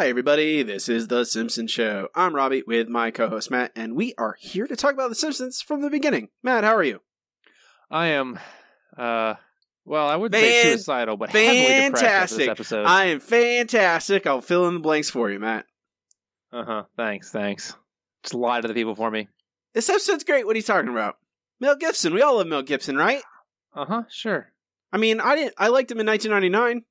Hi, everybody. This is The Simpsons Show. I'm Robbie with my co host Matt, and we are here to talk about The Simpsons from the beginning. Matt, how are you? I am, uh, well, I wouldn't say suicidal, but heavily depressed after Fantastic. this episode. I am fantastic. I'll fill in the blanks for you, Matt. Uh huh. Thanks, thanks. Just lie to the people for me. This episode's great. What are you talking about? Mel Gibson. We all love Mel Gibson, right? Uh huh. Sure. I mean, I didn't. I liked him in 1999.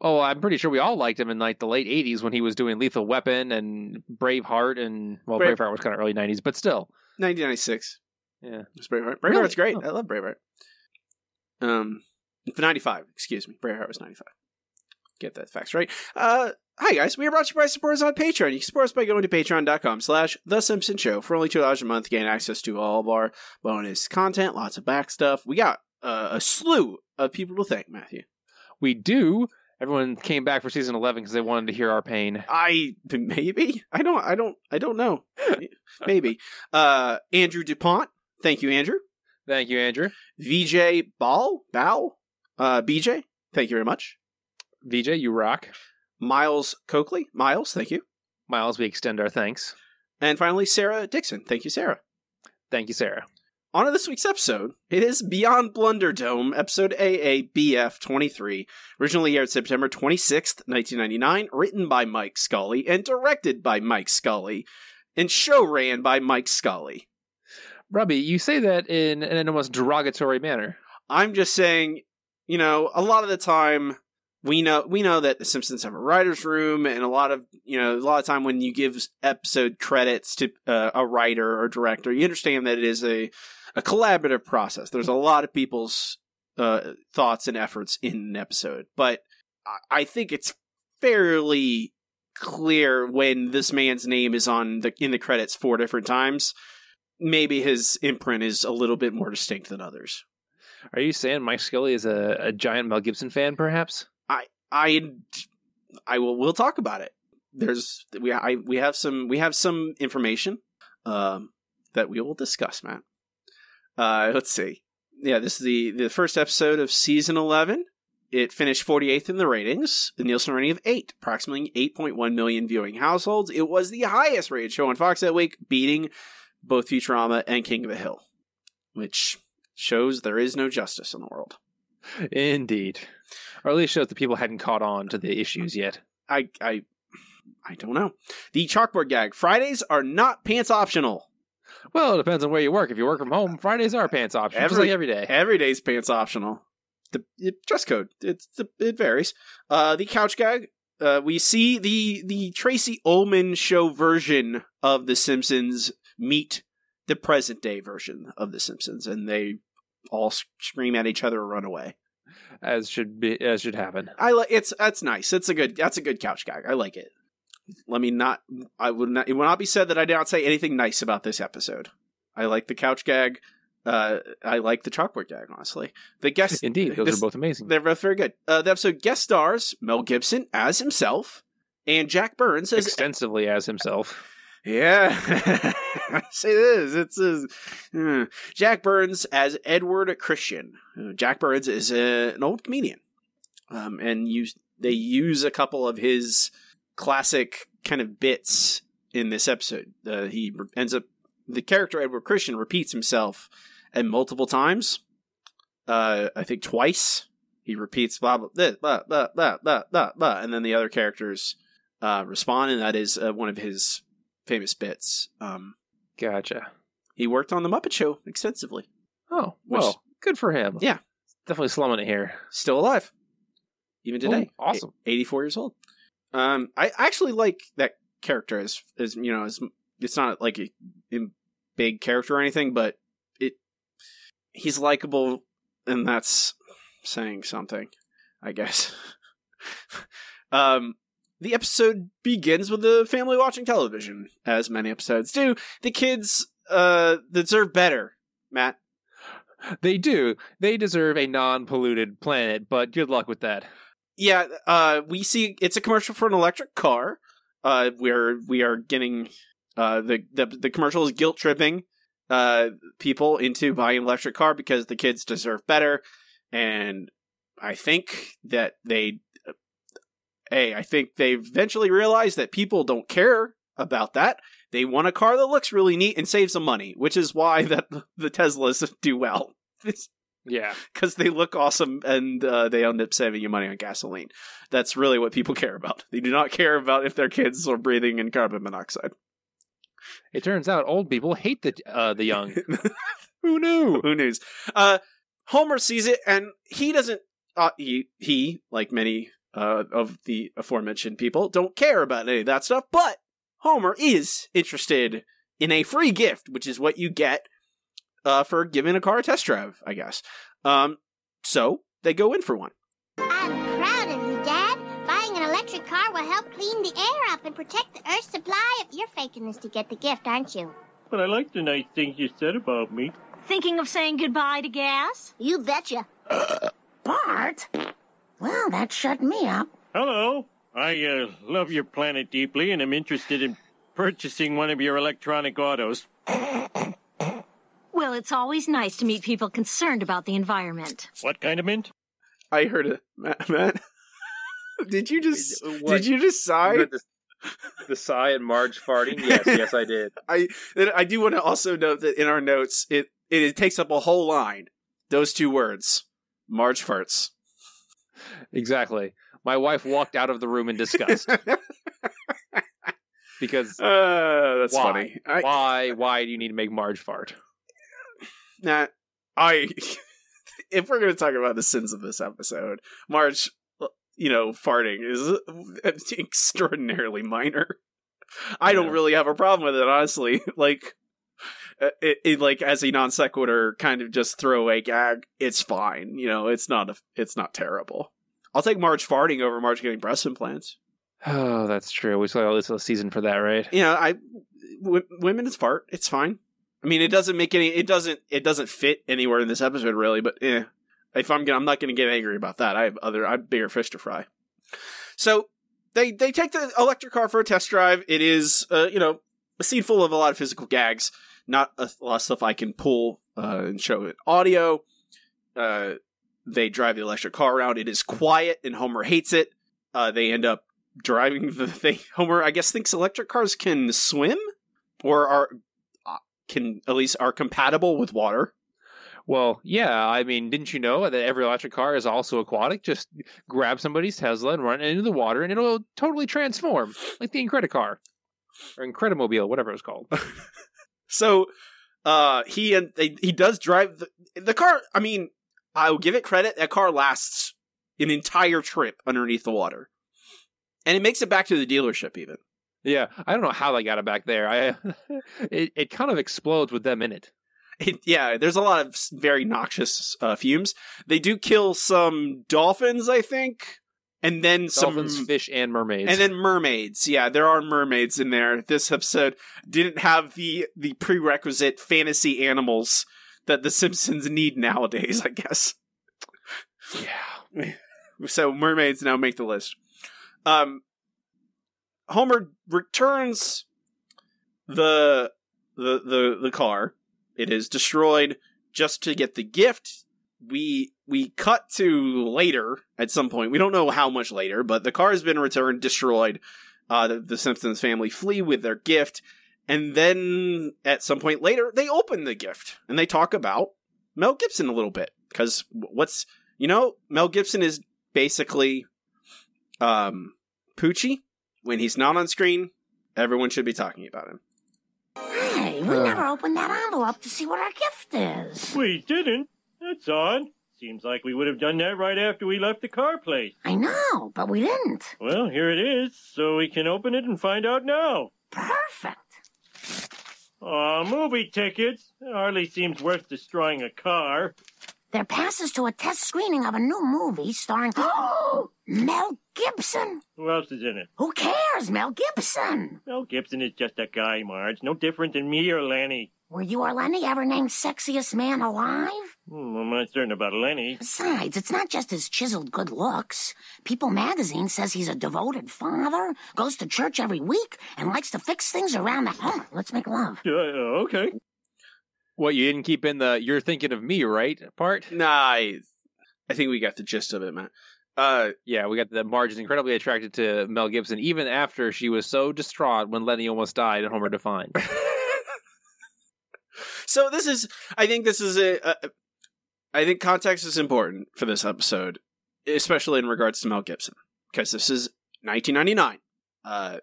Oh, I'm pretty sure we all liked him in like the late '80s when he was doing Lethal Weapon and Braveheart, and well, Brave- Braveheart was kind of early '90s, but still. 1996. Yeah. It's Braveheart. Really? Braveheart's great. Oh. I love Braveheart. Um, for 95. Excuse me. Braveheart was 95. Get that facts right. Uh, hi guys. We are brought to you by supporters on Patreon. You can support us by going to patreon.com slash The Simpson Show. For only $2 a month, gain access to all of our bonus content, lots of back stuff. We got uh, a slew of people to thank, Matthew. We do. Everyone came back for season 11 because they wanted to hear our pain. I maybe? I don't I don't I don't know. Maybe. Uh Andrew Dupont. Thank you Andrew. Thank you, Andrew. VJ Ball? Bow? Uh BJ thank you very much. VJ, you rock. Miles Coakley? Miles thank you. Miles, we extend our thanks. and finally Sarah Dixon. Thank you Sarah. Thank you, Sarah. On to this week's episode. It is Beyond Blunderdome episode AABF 23 originally aired September 26th 1999 written by Mike Scully and directed by Mike Scully and show ran by Mike Scully. Robbie, you say that in, in an almost derogatory manner. I'm just saying, you know, a lot of the time we know we know that the Simpsons have a writers' room, and a lot of you know a lot of time when you give episode credits to uh, a writer or director, you understand that it is a a collaborative process. There's a lot of people's uh, thoughts and efforts in an episode, but I- think it's fairly clear when this man's name is on the in the credits four different times. Maybe his imprint is a little bit more distinct than others. Are you saying Mike Scully is a, a giant Mel Gibson fan, perhaps? I I I will we'll talk about it. There's we I we have some we have some information um that we will discuss, Matt. Uh let's see. Yeah, this is the the first episode of season 11. It finished 48th in the ratings, the Nielsen rating of 8, approximately 8.1 million viewing households. It was the highest rated show on Fox that week, beating both Futurama and King of the Hill, which shows there is no justice in the world. Indeed. Or at least shows that people hadn't caught on to the issues yet. I I I don't know. The chalkboard gag. Fridays are not pants optional. Well, it depends on where you work. If you work from home, Fridays are pants optional. Every- like every day. Every day's pants optional. The it, dress code. It's the, it varies. Uh, the couch gag. Uh, we see the the Tracey Ullman show version of The Simpsons meet the present day version of The Simpsons, and they all scream at each other or run away. As should be as should happen. I like it's that's nice. It's a good that's a good couch gag. I like it. Let me not. I would not. It will not be said that I did not say anything nice about this episode. I like the couch gag. Uh, I like the chalkboard gag. Honestly, the guest. Indeed, those this- are both amazing. They're both very good. Uh, the episode guest stars Mel Gibson as himself and Jack Burns as Extensively as himself. Yeah, say this. It says uh, hmm. Jack Burns as Edward Christian. Uh, Jack Burns is a, an old comedian, um, and you they use a couple of his classic kind of bits in this episode. Uh, he ends up the character Edward Christian repeats himself and multiple times. Uh, I think twice he repeats blah blah blah blah blah blah blah, blah and then the other characters uh, respond, and that is uh, one of his famous bits. Um, Gotcha. he worked on the Muppet Show extensively. Oh, Which- well, good for him. Yeah. Definitely slumming it here. Still alive, even today. Oh, awesome. Eighty-four years old. Um, I actually like that character as as you know as it's not like a, a big character or anything, but it he's likable, and that's saying something, I guess. um, the episode begins with the family watching television, as many episodes do. The kids uh deserve better, Matt. They do. They deserve a non-polluted planet, but good luck with that. Yeah, uh, we see it's a commercial for an electric car. Uh, where we are getting uh the the, the commercial is guilt tripping uh people into buying an electric car because the kids deserve better, and I think that they hey, I think they eventually realized that people don't care about that. They want a car that looks really neat and saves some money, which is why that the Teslas do well. Yeah. because they look awesome and uh, they end up saving you money on gasoline. That's really what people care about. They do not care about if their kids are breathing in carbon monoxide. It turns out old people hate the uh, the young. Who knew? Who knows? Uh, Homer sees it and he doesn't. Uh, he he like many uh, of the aforementioned people don't care about any of that stuff. But Homer is interested in a free gift, which is what you get uh, for giving a car a test drive, I guess. Um, so they go in for one. I'm proud of you, Dad. Buying an electric car will help clean the air up and protect the Earth's supply. Of... You're faking this to get the gift, aren't you? But I like the nice things you said about me. Thinking of saying goodbye to gas? You betcha. Bart? Well, that shut me up. Hello. I uh, love your planet deeply and am interested in purchasing one of your electronic autos. Well, it's always nice to meet people concerned about the environment. What kind of mint? I heard it, Matt. Matt. did you just What? did you just sigh? the, the sigh and Marge farting? Yes, yes, I did. I I do want to also note that in our notes, it it, it takes up a whole line. Those two words, Marge farts. Exactly. My wife walked out of the room in disgust because Uh, that's Why? funny. I, why? Why do you need to make Marge fart? Nah, I. if we're going to talk about the sins of this episode, Marge, you know, farting is extraordinarily minor. I don't really have a problem with it, honestly. Like, uh, it, it like as a non sequitur kind of just throwaway gag, it's fine. You know, it's not a, it's not terrible. I'll take Marge farting over Marge getting breast implants. Oh, that's true. We saw this season for that, right? you know, I w- women is fart. It's fine. I mean, it doesn't make any. It doesn't. It doesn't fit anywhere in this episode, really. But eh, if I'm gonna, I'm not gonna get angry about that. I have other. I have bigger fish to fry. So they they take the electric car for a test drive. It is, uh, you know, a scene full of a lot of physical gags. Not a lot of stuff I can pull uh, and show it audio. Uh, they drive the electric car around. It is quiet, and Homer hates it. Uh, they end up driving the thing. Homer, I guess, thinks electric cars can swim or are uh, can at least are compatible with water. Well, yeah. I mean, didn't you know that every electric car is also aquatic? Just grab somebody's Tesla and run it into the water, and it'll totally transform, like the Incredicar or Incredimobile, whatever it's called. So, uh, he and they, he does drive the, the car. I mean, I'll give it credit. That car lasts an entire trip underneath the water, and it makes it back to the dealership. Even Yeah, I don't know how they got it back there. I it, it kind of explodes with them in it. it, yeah, there's a lot of very noxious uh, fumes. They do kill some dolphins, I think, and then Dolphins, some fish, and mermaids. And then mermaids. Yeah, there are mermaids in there. This episode didn't have the the prerequisite fantasy animals that the Simpsons need nowadays, I guess. yeah, So mermaids now make the list. Um Homer returns the the the the car. It is destroyed just to get the gift. We we cut to later at some point. We don't know how much later, but the car has been returned, destroyed. Uh, the, the Simpsons family flee with their gift, and then at some point later, they open the gift and they talk about Mel Gibson a little bit because what's you know Mel Gibson is basically um Poochie when he's not on screen. Everyone should be talking about him. Hey, we Uh. never opened that envelope to see what our gift is. We didn't. That's odd. Seems like we would have done that right after we left the car place. I know, but we didn't. Well, here it is, so we can open it and find out now. Perfect. Aw, movie tickets. Hardly seems worth destroying a car. They're passes to a test screening of a new movie starring Mel Gibson. Who else is in it? Who cares, Mel Gibson? Mel Gibson is just a guy, Marge. No different than me or Lenny. Were you or Lenny ever named sexiest man alive? Hmm, I'm not certain about Lenny. Besides, it's not just his chiseled good looks. People magazine says he's a devoted father, goes to church every week, and likes to fix things around the home. Let's make love. Uh, okay. what you didn't keep in the "you're thinking of me" right part? Nah, I, I think we got the gist of it, man. Uh, Yeah, we got the Marge is incredibly attracted to Mel Gibson, even after she was so distraught when Lenny almost died and Homer defined. so this is, I think this is a, a, I think context is important for this episode, especially in regards to Mel Gibson, because this is 1999. Uh,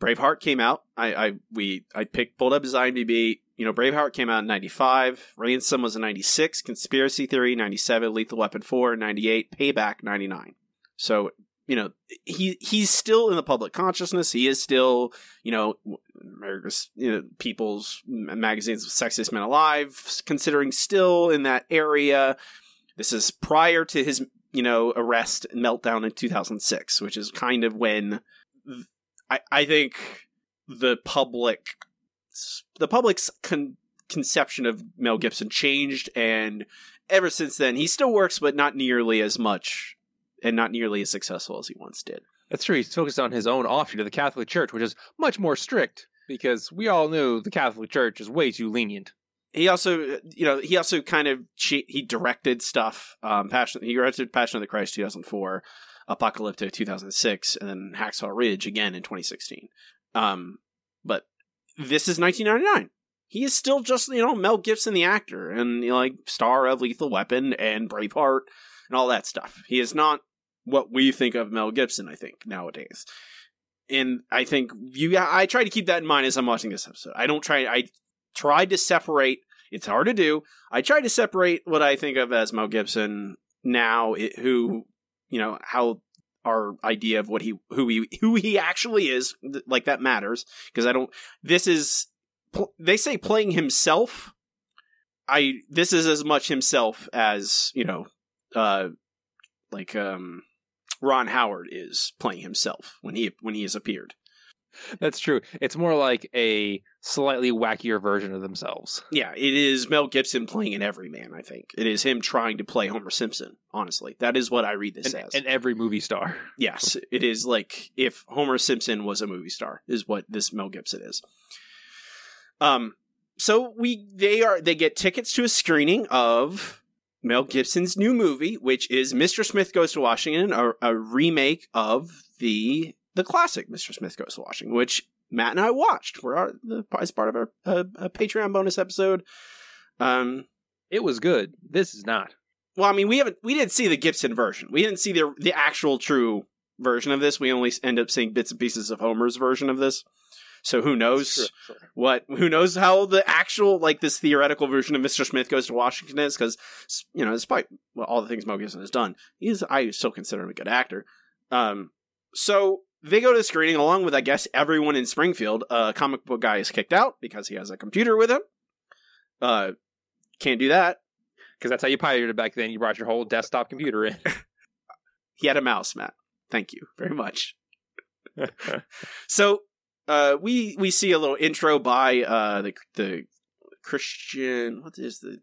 Braveheart came out. I, I, we, I picked, pulled up his IMDb. You know, Braveheart came out in 95. Ransom was in 96. Conspiracy Theory, 97. Lethal Weapon 4, 98. Payback, 99. So, you know, he, he's still in the public consciousness. He is still, you know, America's, you know, people's magazines, Sexiest Men Alive, considering still in that area. This is prior to his, you know, arrest and meltdown in 2006, which is kind of when I, I think the public the public's con- conception of Mel Gibson changed, and ever since then, he still works, but not nearly as much and not nearly as successful as he once did. That's true. He's focused on his own offshoot of the Catholic Church, which is much more strict because we all knew the Catholic Church is way too lenient. He also, you know, he also kind of he directed stuff. Um, Passion. He directed Passion of the Christ 2004, Apocalypto 2006, and then Hacksaw Ridge again in 2016. Um, but this is 1999. He is still just, you know, Mel Gibson, the actor, and you know, like star of Lethal Weapon and Braveheart and all that stuff. He is not what we think of Mel Gibson, I think, nowadays. And I think you, I try to keep that in mind as I'm watching this episode. I don't try, I tried to separate, it's hard to do. I tried to separate what I think of as Mel Gibson now, it, who, you know, how our idea of what he who he who he actually is like that matters because I don't this is they say playing himself I this is as much himself as you know uh like um Ron Howard is playing himself when he when he has appeared That's true. It's more like a slightly wackier version of themselves. Yeah, it is Mel Gibson playing an everyman, I think. It is him trying to play Homer Simpson, honestly. That is what I read this And, as. and every movie star. yes, it is like if Homer Simpson was a movie star, is what this Mel Gibson is. Um so we they are they get tickets to a screening of Mel Gibson's new movie, which is Mr. Smith Goes to Washington, a, a remake of the the classic Mr. Smith Goes to Washington, which Matt and I watched for our the, as part of our uh, a Patreon bonus episode. Um, It was good. This is not. well, I mean, we haven't we didn't see the Gibson version. We didn't see the the actual true version of this. We only end up seeing bits and pieces of Homer's version of this. So who knows what? Who knows how the actual like this theoretical version of Mr. Smith goes to Washington is? Because you know, despite all the things Mel Gibson has done, he's I still consider him a good actor. Um, so they go to the screening along with I guess everyone in Springfield. A uh, comic book guy is kicked out because he has a computer with him. Uh, can't do that. Because that's how you pirated back then. You brought your whole desktop computer in. He had a mouse, Matt. Thank you very much. So uh, we we see a little intro by uh, the the Christian. What is the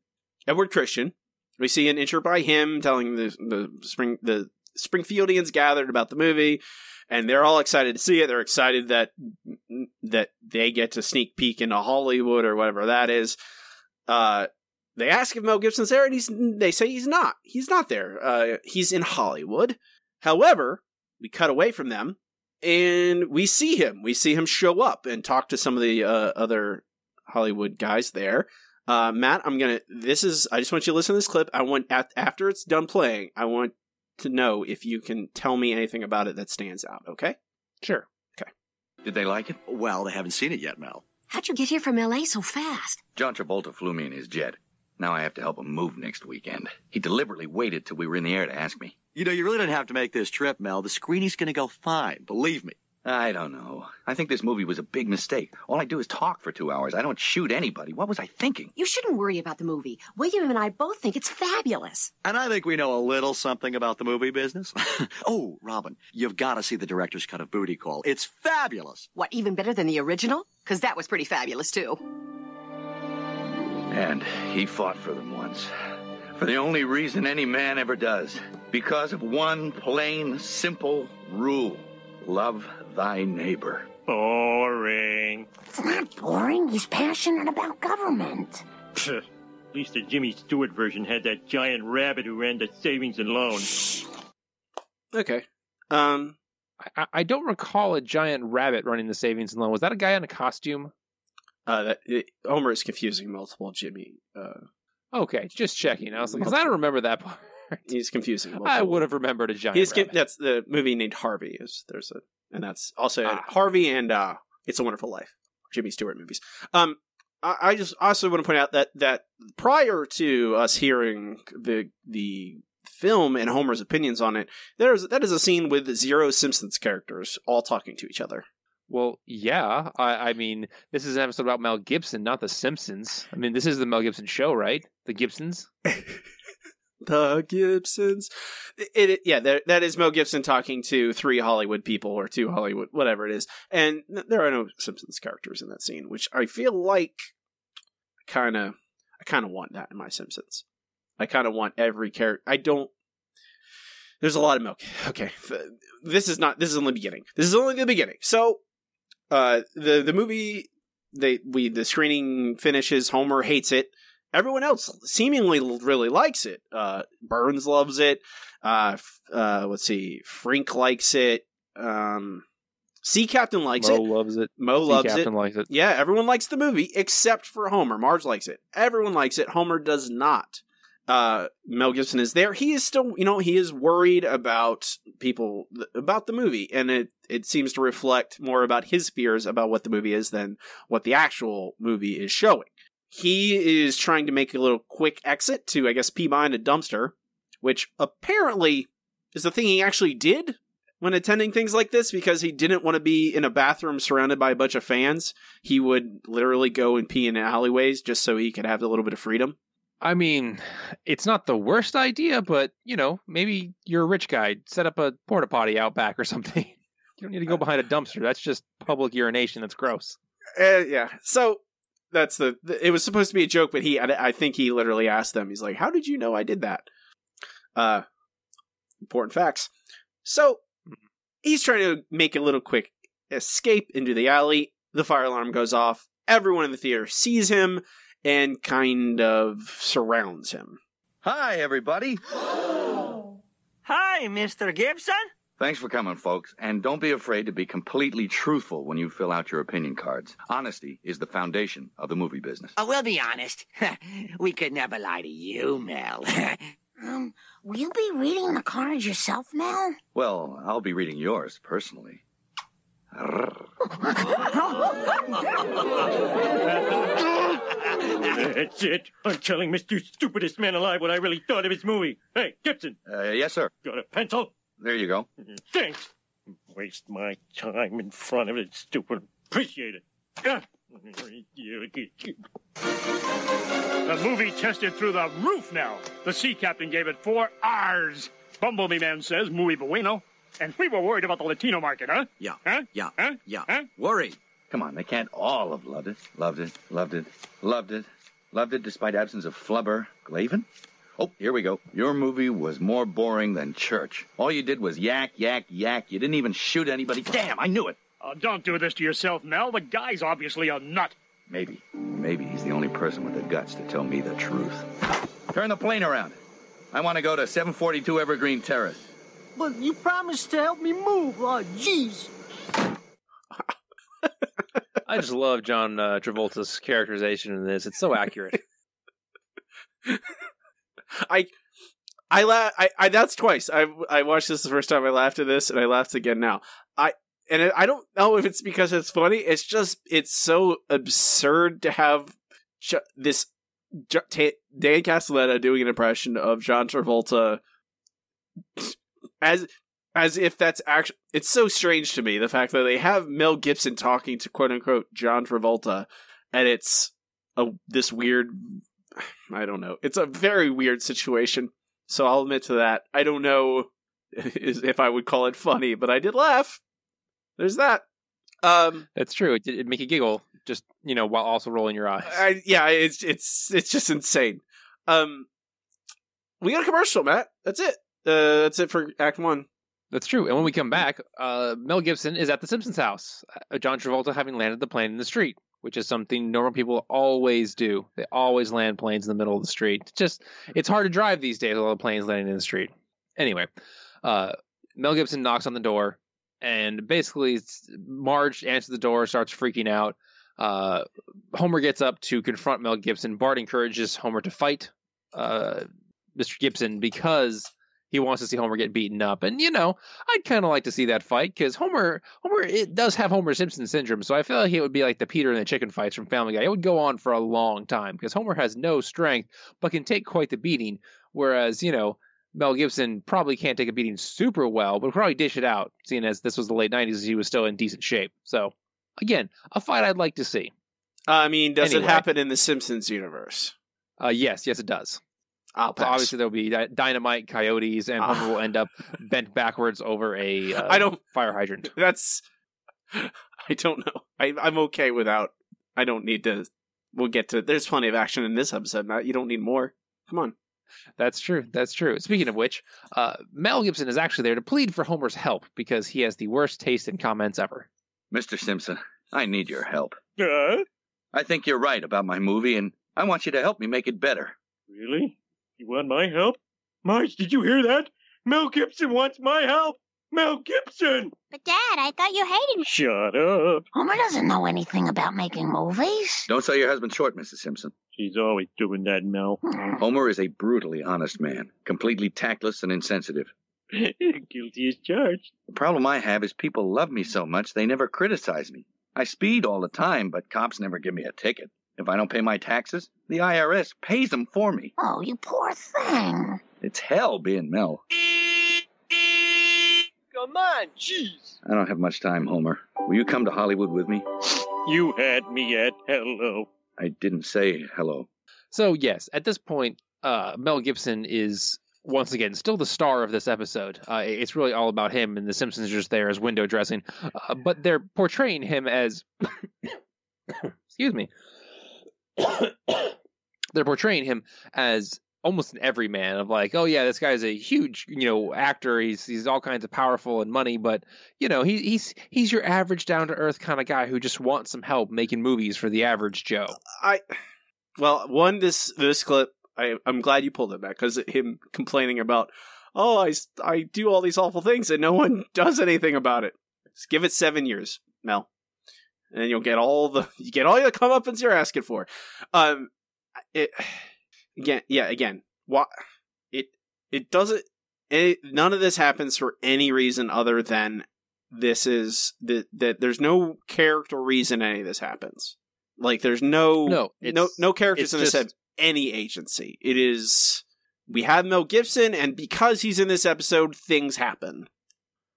Edward Christian? We see an intro by him telling the the spring the Springfieldians gathered about the movie, and they're all excited to see it. They're excited that that they get to sneak peek into Hollywood or whatever that is. Uh, they ask if Mel Gibson's there, and he's they say he's not. He's not there. Uh, he's in Hollywood. However, we cut away from them and we see him. We see him show up and talk to some of the uh, other Hollywood guys there. Uh, Matt, I'm gonna. This is. I just want you to listen to this clip. I want at, after it's done playing. I want to know if you can tell me anything about it that stands out. Okay. sure. Okay. Did they like it? Well, they haven't seen it yet, Mel. How'd you get here from L.A. so fast? John Travolta flew me in his jet. Now I have to help him move next weekend. He deliberately waited till we were in the air to ask me. You know, you really don't have to make this trip, Mel. The screening's gonna go fine, believe me. I don't know. I think this movie was a big mistake. All I do is talk for two hours. I don't shoot anybody. What was I thinking? You shouldn't worry about the movie. William and I both think it's fabulous. And I think we know a little something about the movie business. oh, Robin, you've got to see the director's cut of Booty Call. It's fabulous. What, even better than the original? Because that was pretty fabulous, too. And he fought for them once. For the only reason any man ever does. Because of one plain, simple rule. Love thy neighbor. Boring. It's not boring. He's passionate about government. Pfft. At least the Jimmy Stewart version had that giant rabbit who ran the savings and loan. Okay. Um, I, I don't recall a giant rabbit running the savings and loan. Was that a guy in a costume? Uh, that it, Homer is confusing multiple Jimmy. Uh, Okay, just checking. I was like, because I don't remember that part. he's confusing. Multiple. I would have remembered a giant He's rabbit. that's the movie named Harvey. Is there's a and that's also Ah. Harvey and uh, It's a Wonderful Life, Jimmy Stewart movies. Um, I, I just also want to point out that that prior to us hearing the the film and Homer's opinions on it, there's that is a scene with zero Simpsons characters all talking to each other. Well, yeah. I, I mean, this is an episode about Mel Gibson, not The Simpsons. I mean, this is the Mel Gibson show, right? The Gibsons. The Gibsons. It, it- yeah, there, that is Mel Gibson talking to three Hollywood people or two Hollywood, whatever it is. And there are no Simpsons characters in that scene, which I feel like kind of, I kind of want that in my Simpsons. I kind of want every character. I don't. There's a lot of milk. Okay, this is not. This is only the beginning. This is only the beginning. So, uh, the the movie, they we the screening finishes. Homer hates it everyone else seemingly really likes it. Uh, Burns loves it. Uh, uh, let's see, Frink likes it. Um, Sea Captain likes Moe it. Moe loves it. Moe Sea loves Captain it. likes it. Yeah, everyone likes the movie except for Homer. Marge likes it. Everyone likes it. Homer does not. Uh, Mel Gibson is there. He is still, you know, he is worried about people about the movie, and it it seems to reflect more about his fears about what the movie is than what the actual movie is showing. He is trying to make a little quick exit to, I guess, pee behind a dumpster, which apparently is the thing he actually did when attending things like this because he didn't want to be in a bathroom surrounded by a bunch of fans. He would literally go and pee in alleyways just so he could have a little bit of freedom. I mean, it's not the worst idea, but you know, maybe you're a rich guy. Set up a porta potty out back or something. You don't need to go behind a dumpster. That's just public urination. That's gross. Uh, yeah. So that's the, the. It was supposed to be a joke, but he. I, I think he literally asked them. He's like, "How did you know I did that?" Uh, important facts. So he's trying to make a little quick escape into the alley. The fire alarm goes off. Everyone in the theater sees him and kind of surrounds him. Hi, everybody. Hi, Mr. Gibson. Thanks for coming, folks. And don't be afraid to be completely truthful when you fill out your opinion cards. Honesty is the foundation of the movie business. Uh, we'll be honest. we could never lie to you, Mel. Um, will you be reading the cards yourself, Mel? Well, I'll be reading yours personally. That's it. I'm telling Mr. Stupidest Man Alive what I really thought of his movie. Hey, Gibson, Uh, yes, sir. got a pencil? There you go. Thanks. Waste my time in front of it, stupid. Appreciate it. Ah. The movie tested through the roof now. The sea captain gave it four R's. Bumblebee Man says muy bueno. And we were worried about the Latino market, huh? Yeah. Huh? Yeah. Huh? Yeah. Huh? Worried. Come on, they can't all have loved it. Loved it, loved it, loved it, loved it despite absence of flubber. Glavin? Oh, here we go. Your movie was more boring than church. All you did was yak, yak, yak. You didn't even shoot anybody. Damn, I knew it. Oh, don't do this to yourself, Mel. The guy's obviously a nut. Maybe. Maybe he's the only person with the guts to tell me the truth. Turn the plane around. I want to go to 742 Evergreen Terrace. But you promised to help me move. Oh, jeez. I just love John uh, Travolta's characterization in this. It's so accurate. I I la- I, I that's twice. I I watched this the first time. I laughed at this, and I laughed again now. I and I don't know if it's because it's funny. It's just it's so absurd to have this Dan Castellaneta doing an impression of John Travolta as as if that's actually. It's so strange to me the fact that they have Mel Gibson talking to quote unquote John Travolta, and it's a this weird I don't know. It's a very weird situation. So I'll admit to that. I don't know if I would call it funny, but I did laugh. There's that. Um, That's true. It did make you giggle, just you know, while also rolling your eyes. I, yeah, it's it's it's just insane. Um, we got a commercial, Matt. That's it. Uh, that's it for Act One. That's true. And when we come back, uh, Mel Gibson is at the Simpsons house. Uh, John Travolta having landed the plane in the street, which is something normal people always do. They always land planes in the middle of the street. It's just it's hard to drive these days. with All the planes landing in the street. Anyway, uh, Mel Gibson knocks on the door, and basically Marge answers the door, starts freaking out. Uh, Homer gets up to confront Mel Gibson. Bart encourages Homer to fight uh, Mr. Gibson because he wants to see Homer get beaten up. And you know, I'd kind of like to see that fight because Homer, Homer, it does have Homer Simpson syndrome. So I feel like it would be like the Peter and the chicken fights from Family Guy. It would go on for a long time because Homer has no strength but can take quite the beating. Whereas you know. Mel Gibson probably can't take a beating super well, but probably dish it out, seeing as this was the late '90s, he was still in decent shape. So, again, a fight I'd like to see. I mean, does Anyway. it happen in the Simpsons universe? Uh, yes, yes, it does. I'll So pass. obviously, there'll be dynamite, coyotes, and Homer Ah. will end up bent backwards over a uh, I don't- fire hydrant. That's. I don't know. I, I'm okay without. I don't need to. We'll get to. There's plenty of action in this episode. Matt. You don't need more. Come on. That's true. That's true. Speaking of which, uh, Mel Gibson is actually there to plead for Homer's help because he has the worst taste in comments ever. Mr. Simpson, I need your help. Uh, I think you're right about my movie, and I want you to help me make it better. really? You want my help? Marge, did you hear that? Mel Gibson wants my help! Mel Gibson! But, Dad, I thought you hated me. Shut up. Homer doesn't know anything about making movies. Don't sell your husband short, Mrs. Simpson. She's always doing that, Mel. Homer is a brutally honest man, completely tactless and insensitive. Guilty as charged. The problem I have is people love me so much they never criticize me. I speed all the time, but cops never give me a ticket. If I don't pay my taxes, the IRS pays them for me. Oh, you poor thing. It's hell being Mel. Come on, jeez. I don't have much time, Homer. Will you come to Hollywood with me? You had me at hello. I didn't say hello. So yes, at this point, uh, Mel Gibson is once again still the star of this episode. Uh, it's really all about him, and the Simpsons are just there as window dressing. Uh, but they're portraying him as, excuse me, they're portraying him as almost an everyman of like, oh yeah, this guy's a huge you know actor. He's he's all kinds of powerful and money, but you know he, he's he's your average down to earth kind of guy who just wants some help making movies for the average Joe. I. Well, one this this clip. I I'm glad you pulled it back because him complaining about. Oh, I I do all these awful things and no one does anything about it. Just give it seven years, Mel, and you'll get all the you get all the comeuppance you're asking for. Um, it again, yeah, again, what it it doesn't. It, none of this happens for any reason other than this is that that there's no character reason any of this happens. Like there's no No, no no characters in this just- have any agency. It is we have Mel Gibson, and because he's in this episode, things happen.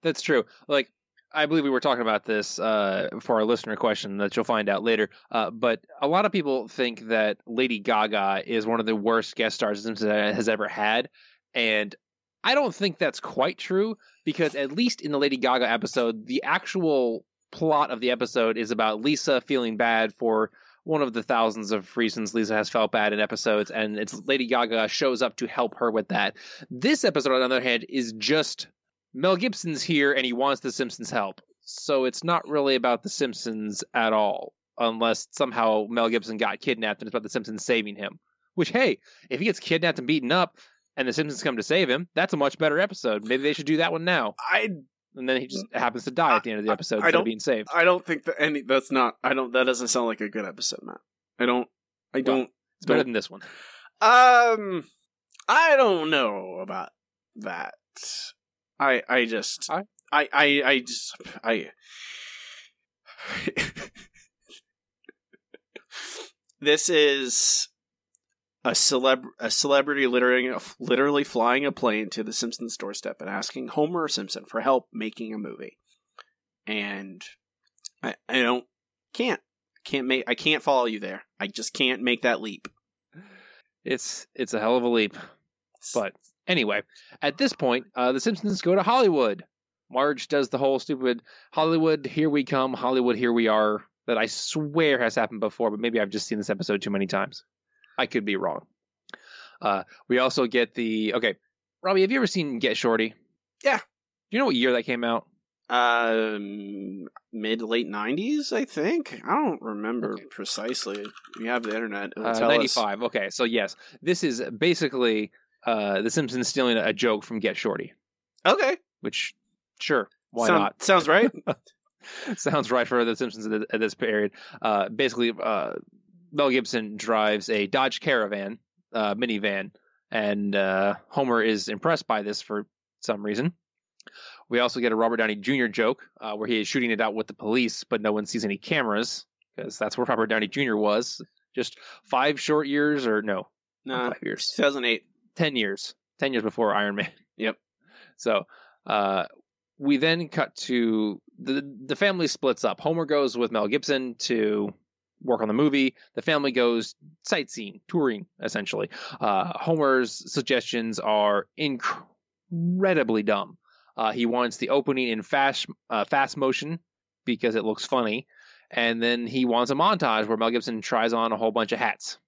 That's true. Like I believe we were talking about this uh, for our listener question that you'll find out later. Uh, but a lot of people think that Lady Gaga is one of the worst guest stars Simpsons has ever had, and I don't think that's quite true because at least in the Lady Gaga episode, the actual plot of the episode is about Lisa feeling bad for one of the thousands of reasons Lisa has felt bad in episodes, and it's Lady Gaga shows up to help her with that. This episode, on the other hand, is just Mel Gibson's here and he wants the Simpsons help. So it's not really about the Simpsons at all, unless somehow Mel Gibson got kidnapped and it's about the Simpsons saving him. Which, hey, if he gets kidnapped and beaten up and the Simpsons come to save him, that's a much better episode. Maybe they should do that one now. I And then he just happens to die at the end of the episode I instead of being saved. I don't think that any that's not I don't that doesn't sound like a good episode, Matt. I don't I don't It's better don't- than this one. Um, I don't know about that. I I just I- I I, I just I. this is a celeb a celebrity literally literally flying a plane to the Simpsons doorstep and asking Homer Simpson for help making a movie, and I I don't can't can't make I can't follow you there. I just can't make that leap. It's it's a hell of a leap. But anyway, at this point, uh, the Simpsons go to Hollywood. Marge does the whole stupid Hollywood, here we come, Hollywood, here we are, that I swear has happened before, but maybe I've just seen this episode too many times. I could be wrong. Uh, we also get the okay, Robbie. Have you ever seen Get Shorty? Yeah. Do you know what year that came out? Um, mid late nineties, I think. I don't remember precisely. We have the internet. It'll Uh, tell us. 95. Okay, so yes, this is basically uh, the Simpsons stealing a joke from Get Shorty. Okay. which Sure, why Sound- not? Sounds right. Sounds right for The Simpsons at, at this period. Uh, basically, uh, Mel Gibson drives a Dodge Caravan uh, minivan, and uh, Homer is impressed by this for some reason. We also get a Robert Downey Jr. joke uh, where he is shooting it out with the police, but no one sees any cameras because that's where Robert Downey Jr. was. Just five short years, or no, no, five years, 2008. Ten years, ten years before Iron Man. Yep. So uh, we then cut to the the family splits up. Homer goes with Mel Gibson to work on the movie. The family goes sightseeing, touring, essentially. Uh, Homer's suggestions are incredibly dumb. Uh, he wants the opening in fast uh, fast motion because it looks funny, and then he wants a montage where Mel Gibson tries on a whole bunch of hats.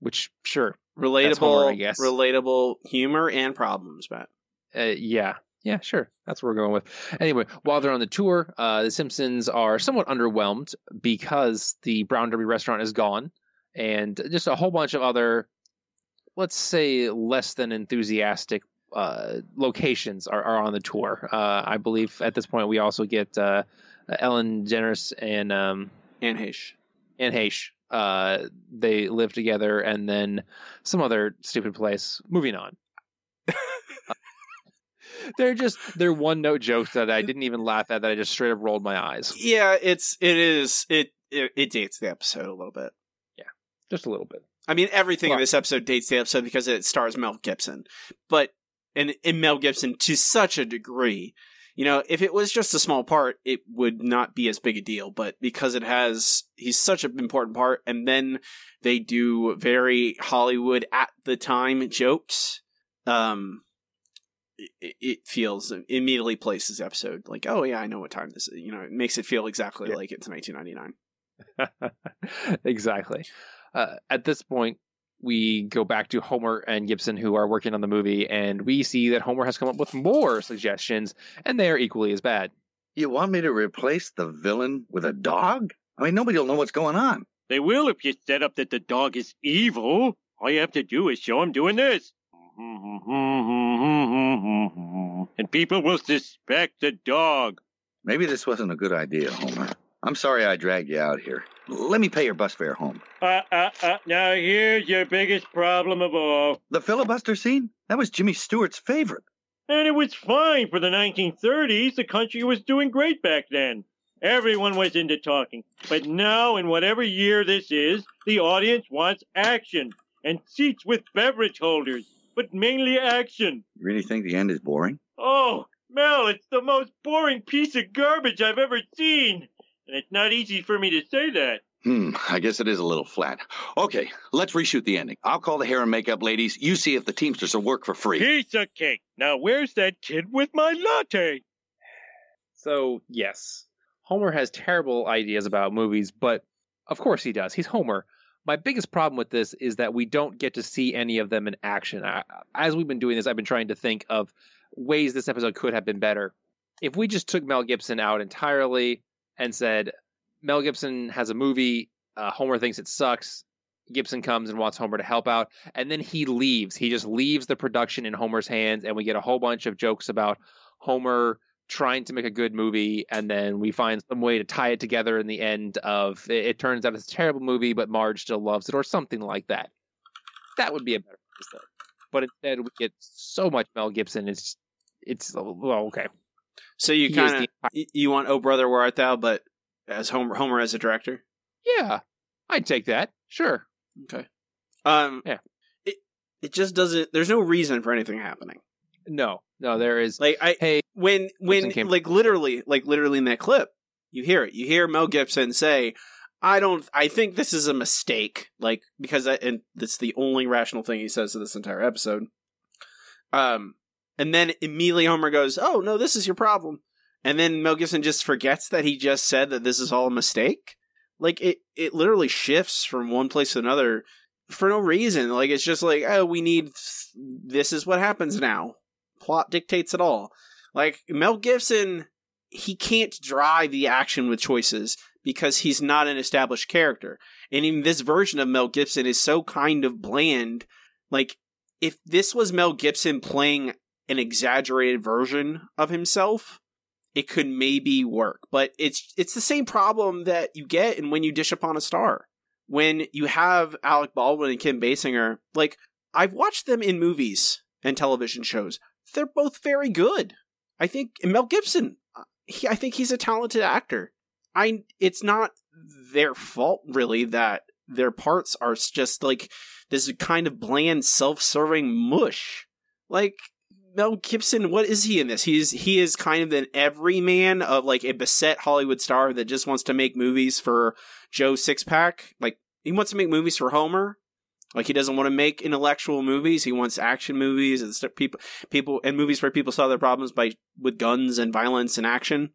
Which, sure, Relatable, Homer, I guess. relatable humor and problems, Matt. Uh, yeah. Yeah, sure. That's what we're going with. Anyway, while they're on the tour, uh, the Simpsons are somewhat underwhelmed because the Brown Derby restaurant is gone and just a whole bunch of other, let's say, less than enthusiastic uh, locations are, are on the tour. Uh, I believe at this point we also get uh, Ellen DeGeneres and um, Anne Heche. Anne Heche. Uh, they live together, and then some other stupid place. Moving on. they're just they're one note jokes that I didn't even laugh at that I just straight up rolled my eyes. Yeah, it's it is it it, it dates the episode a little bit. Yeah, just a little bit. I mean, everything in this episode dates the episode because it stars Mel Gibson, but and in Mel Gibson to such a degree. You know, if it was just a small part, it would not be as big a deal. But because it has, he's such an important part, and then they do very Hollywood at the time jokes. Um, it, it feels immediately places episode like, oh yeah, I know what time this is. You know, it makes it feel exactly Yeah. like it's 1999. exactly. Uh, at this point, we go back to Homer and Gibson, who are working on the movie, and we see that Homer has come up with more suggestions, and they are equally as bad. You want me to replace the villain with a dog? I mean, nobody will know what's going on. They will if you set up that the dog is evil. All you have to do is show him doing this. And people will suspect the dog. Maybe this wasn't a good idea, Homer. I'm sorry I dragged you out here. Let me pay your bus fare home. Uh, uh, uh, now here's your biggest problem of all. The filibuster scene? That was Jimmy Stewart's favorite. And it was fine for the 1930s. The country was doing great back then. Everyone was into talking. But now, in whatever year this is, the audience wants action and seats with beverage holders, but mainly action. You really think the end is boring? Oh, Mel, it's the most boring piece of garbage I've ever seen. And it's not easy for me to say that. Hmm, I guess it is a little flat. Okay, let's reshoot the ending. I'll call the hair and makeup ladies. You see if the Teamsters will work for free. Piece of cake. Now, where's that kid with my latte? So, yes, Homer has terrible ideas about movies, but of course he does. He's Homer. My biggest problem with this is that we don't get to see any of them in action. I, as we've been doing this, I've been trying to think of ways this episode could have been better. If we just took Mel Gibson out entirely and said, Mel Gibson has a movie, uh, Homer thinks it sucks, Gibson comes and wants Homer to help out, and then he leaves. He just leaves the production in Homer's hands, and we get a whole bunch of jokes about Homer trying to make a good movie, and then we find some way to tie it together in the end of it, it turns out it's a terrible movie, but Marge still loves it, or something like that. That would be a better episode. But instead, we get so much Mel Gibson. It's it's well, okay. So you kind of you want Oh Brother Where Art Thou, but as Homer Homer as a director. Yeah, I'd take that. Sure. Okay. Um. Yeah. It it just doesn't. There's no reason for anything happening. No, no, there is. Like I hey when when came- like literally like literally in that clip, you hear it. You hear Mel Gibson say, "I don't. I think this is a mistake." Like because that, and that's the only rational thing he says to this entire episode. Um, and then immediately Homer goes, "Oh no, this is your problem." And then Mel Gibson just forgets that he just said that this is all a mistake. Like it, it literally shifts from one place to another for no reason. Like it's just like, oh, we need this is what happens now. Plot dictates it all. Like Mel Gibson, he can't drive the action with choices because he's not an established character. And even this version of Mel Gibson is so kind of bland. Like if this was Mel Gibson playing an exaggerated version of himself, it could maybe work. But it's it's the same problem that you get in when you dish upon a star. When you have Alec Baldwin and Kim Basinger, like I've watched them in movies and television shows. They're both very good. I think Mel Gibson, he, I think he's a talented actor. I it's not their fault really that their parts are just like this kind of bland self-serving mush. Like Mel Gibson, what is he in this? He's he is kind of an everyman of like a beset Hollywood star that just wants to make movies for Joe Sixpack. Like he wants to make movies for Homer. Like he doesn't want to make intellectual movies. He wants action movies and stuff. People, people, and movies where people solve their problems by with guns and violence and action.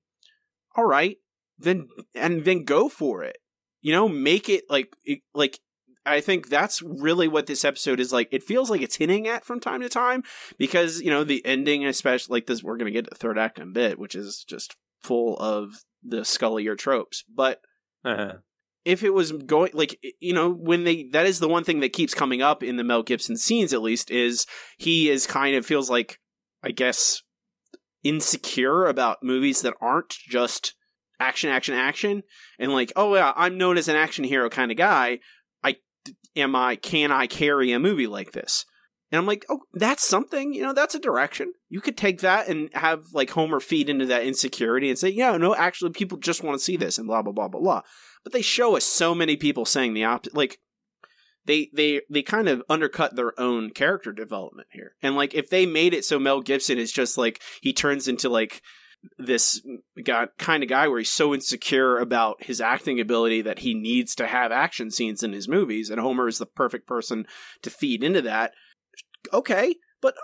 All right, then and then go for it. You know, make it like like I think that's really what this episode is like. It feels like it's hinting at from time to time because you know the ending, especially like this. We're gonna get to the third act in a bit, which is just full of the Scully-era tropes. But Uh-huh. if it was going like you know when they that is the one thing that keeps coming up in the Mel Gibson scenes at least is he is kind of feels like I guess insecure about movies that aren't just action action action and like oh yeah I'm known as an action hero kind of guy am I can I carry a movie like this? And I'm like oh that's something you know that's a direction. You could take that and have like Homer feed into that insecurity and say yeah no actually people just want to see this and blah blah blah blah blah. But they show us so many people saying the opposite like they they they kind of undercut their own character development here. And like if they made it so mel gibson is just like he turns into like this guy, kind of guy where he's so insecure about his acting ability that he needs to have action scenes in his movies and homer is the perfect person to feed into that. Okay but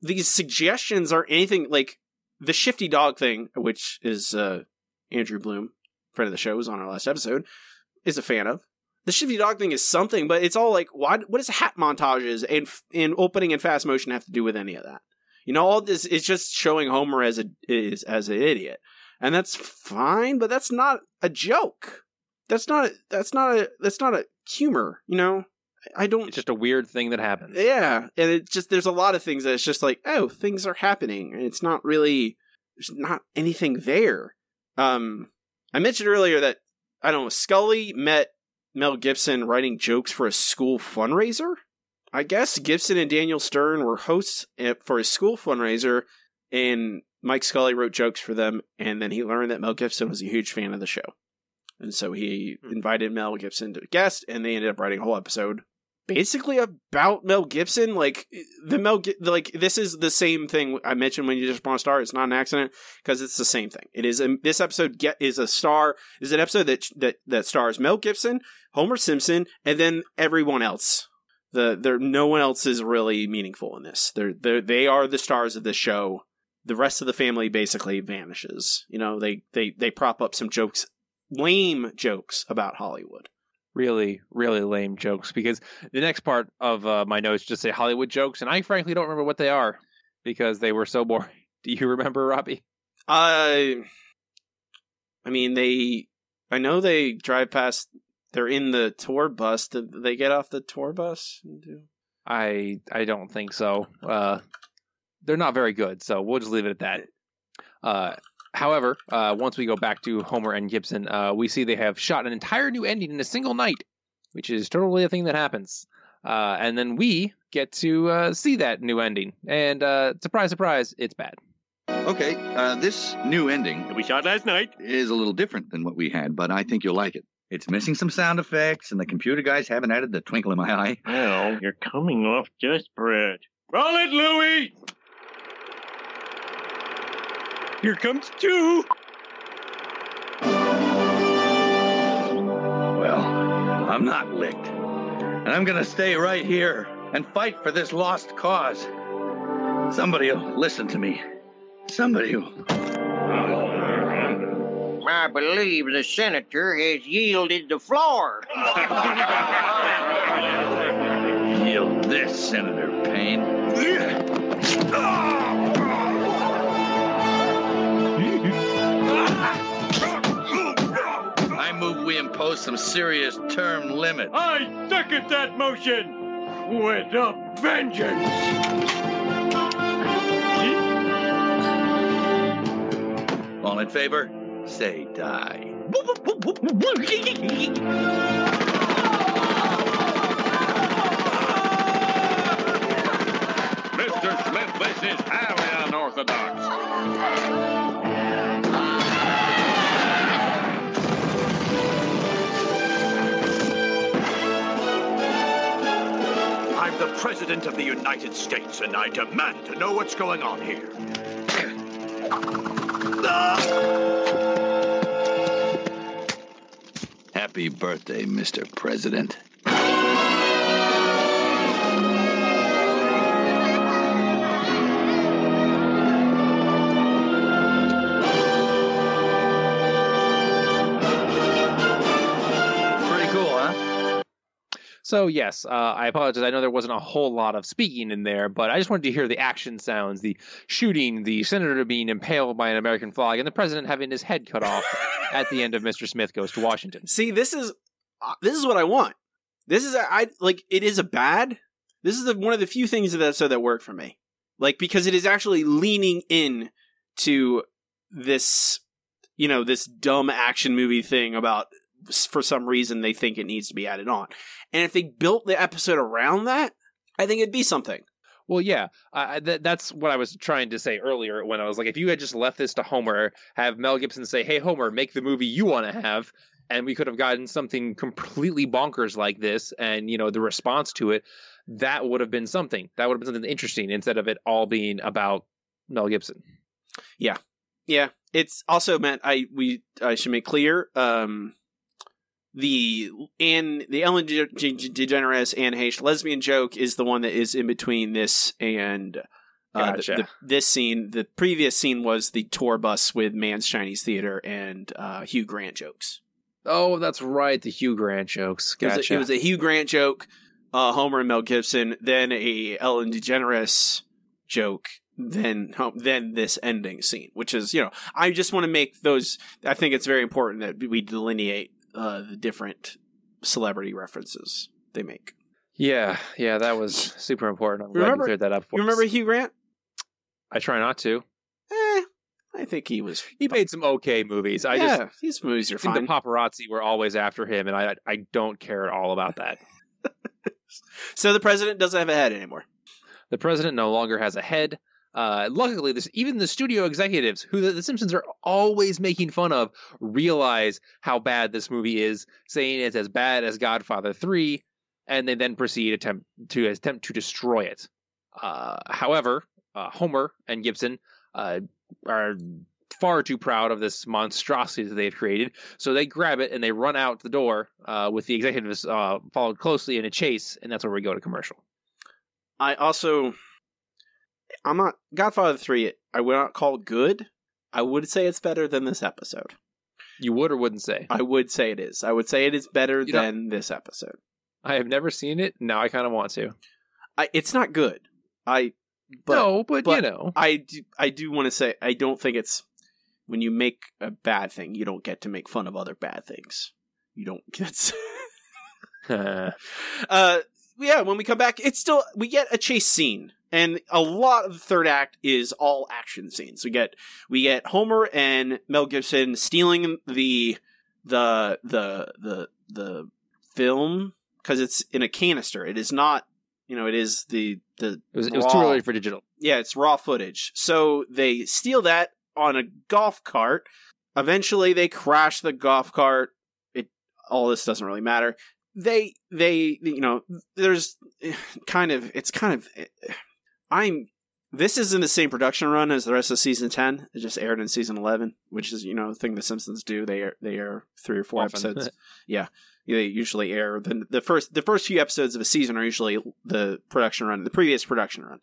these suggestions are anything like the shifty dog thing which is uh andrew bloom friend of the show was on our last episode is a fan of. The shifty dog thing is something but it's all like why what does hat montages and and opening and fast motion have to do with any of that you know all this is just showing homer as a is as an idiot. And that's fine but that's not a joke. That's not that's not a that's not a humor you know? I don't It's just a weird thing that happens. yeah and it just there's a lot of things that it's just like oh things are happening and it's not really there's not anything there. Um i mentioned earlier that i don't know scully met mel gibson writing jokes for a school fundraiser i guess gibson and daniel stern were hosts eh, for a school fundraiser and mike scully wrote jokes for them and then he learned that mel gibson was a huge fan of the show and so he hmm. invited mel gibson to guest and they ended up writing a whole episode basically about Mel Gibson. Like the Mel, like this is the same thing I mentioned when you just want to star. It's not an accident because it's the same thing. It is a, this episode get is a star is an episode that that that stars Mel Gibson, Homer Simpson, and then everyone else. The there no one else is really meaningful in this. They're they they are the stars of this show. The rest of the family basically vanishes. You know they they they prop up some jokes, lame jokes about Hollywood. really, really lame jokes because the next part of uh, my notes just say Hollywood jokes, and I frankly don't remember what they are because they were so boring. Do you remember, Robbie? Uh, I mean, they. I know they drive past. They're in the tour bus. Did they get off the tour bus? I I don't think so. Uh, they're not very good, so we'll just leave it at that. Uh, however, uh, once we go back to Homer and Gibson, uh, we see they have shot an entire new ending in a single night, which is totally a thing that happens. Uh, and then we get to uh, see that new ending, and uh, surprise, surprise, it's bad. Okay, uh, this new ending that we shot last night is a little different than what we had, but I think you'll like it. It's missing some sound effects, and the computer guys haven't added the twinkle in my eye. Well, you're coming off desperate. Roll it, Louie! Here comes two. Well, I'm not licked. And I'm gonna stay right here and fight for this lost cause. Somebody will listen to me. Somebody will. I believe the senator has yielded the floor. Yield this, Senator Payne. I move we impose some serious term limits. I second that motion with a vengeance. All in favor? Say die. Mr. Smith, this is highly unorthodox. I'm the President of the United States, and I demand to know what's going on here. Ah! Happy birthday, Mr. President. So yes, uh, I apologize. I know there wasn't a whole lot of speaking in there, but I just wanted to hear the action sounds, the shooting, the senator being impaled by an American flag, and the president having his head cut off at the end of Mr. Smith Goes to Washington. See, this is uh, this is what I want. This is I like it is a bad. This is the, one of the few things the episode that work for me. Like because it is actually leaning in to this, you know, this dumb action movie thing about for some reason they think it needs to be added on. And if they built the episode around that, I think it'd be something. Well, yeah, uh, th- that's what I was trying to say earlier when I was like, if you had just left this to Homer, have Mel Gibson say, "Hey, Homer, make the movie you want to have," and we could have gotten something completely bonkers like this, and you know, the response to it, that would have been something. That would have been something interesting instead of it all being about Mel Gibson. Yeah, yeah. It's also meant I we I should make clear. Um, the and the Ellen De- De- DeGeneres Anne Heche lesbian joke is the one that is in between this and uh, Gotcha. the- this scene. The previous scene was the tour bus with Mann's Chinese Theater and uh, Hugh Grant jokes. Oh, that's right, the Hugh Grant jokes. It was, a, it was a Hugh Grant joke, uh, Homer and Mel Gibson, then a Ellen DeGeneres joke, then then this ending scene, which is you know I just want to make those. I think it's very important that we delineate uh, the different celebrity references they make. yeah, yeah, that was super important. I'm glad Remember- you cleared that up. For You remember. Hugh Grant? I try not to. Eh, I think he was. He made some okay movies. I yeah, just these movies are fine. the paparazzi were always after him, and I I don't care at all about that. so the president doesn't have a head anymore. The president no longer has a head. Uh, luckily, this even the studio executives, who the, the Simpsons are always making fun of, realize how bad this movie is, saying it's as bad as Godfather Three, and they then proceed attempt to attempt to destroy it. Uh, however, uh, Homer and Gibson uh, are far too proud of this monstrosity that they've created, so they grab it and they run out the door uh, with the executives uh, followed closely in a chase, and that's where we go to commercial. I also, I'm not Godfather three. I would not call good. I would say it's better than this episode. You would or wouldn't say? I would say it is. I would say it is better You know- than this episode. I have never seen it. Now I kind of want to. I, it's not good. I but, no, but, you know, I do, I do want to say I don't think it's when you make a bad thing, you don't get to make fun of other bad things. You don't. That's uh, yeah. When we come back, it's still we get a chase scene, and a lot of the third act is all action scenes. We get we get Homer and Mel Gibson stealing the the the the the film because it's in a canister. It is not. You know, it is the the. it was, it was too early for digital. yeah, it's raw footage. So they steal that on a golf cart. Eventually, they crash the golf cart. It all this doesn't really matter. They they you know there's kind of it's kind of eh, I'm this is in the same production run as the rest of season ten. It just aired in season eleven, which is you know the thing the Simpsons do. They air they air three or four Often. episodes. yeah, they usually air the the first the first few episodes of a season are usually the production run, the previous production run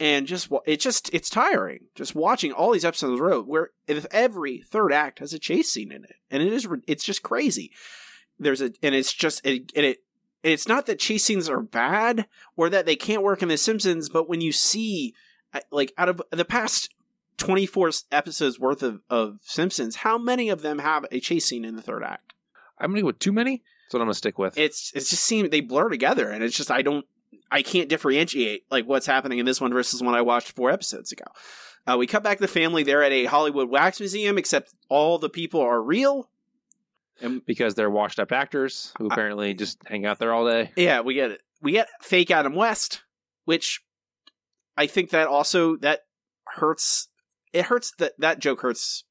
and just it just it's tiring just watching all these episodes in a row where if every third act has a chase scene in it and it is it's just crazy there's a and it's just it, and it it's not that chase scenes are bad or that they can't work in the simpsons but when you see uh, like out of the past 24 episodes worth of, of simpsons how many of them have a chase scene in the third act I'm gonna go with too many. That's what I'm gonna stick with. it's it's just seem they blur together and it's just i don't i can't differentiate like what's happening in this one versus one i watched four episodes ago Uh, we cut back the family. They're at a Hollywood wax museum, except all the people are real. And because they're washed up actors who apparently just hang out there all day. yeah, we get it. we get fake Adam West, which I think that also that hurts. It hurts that that joke hurts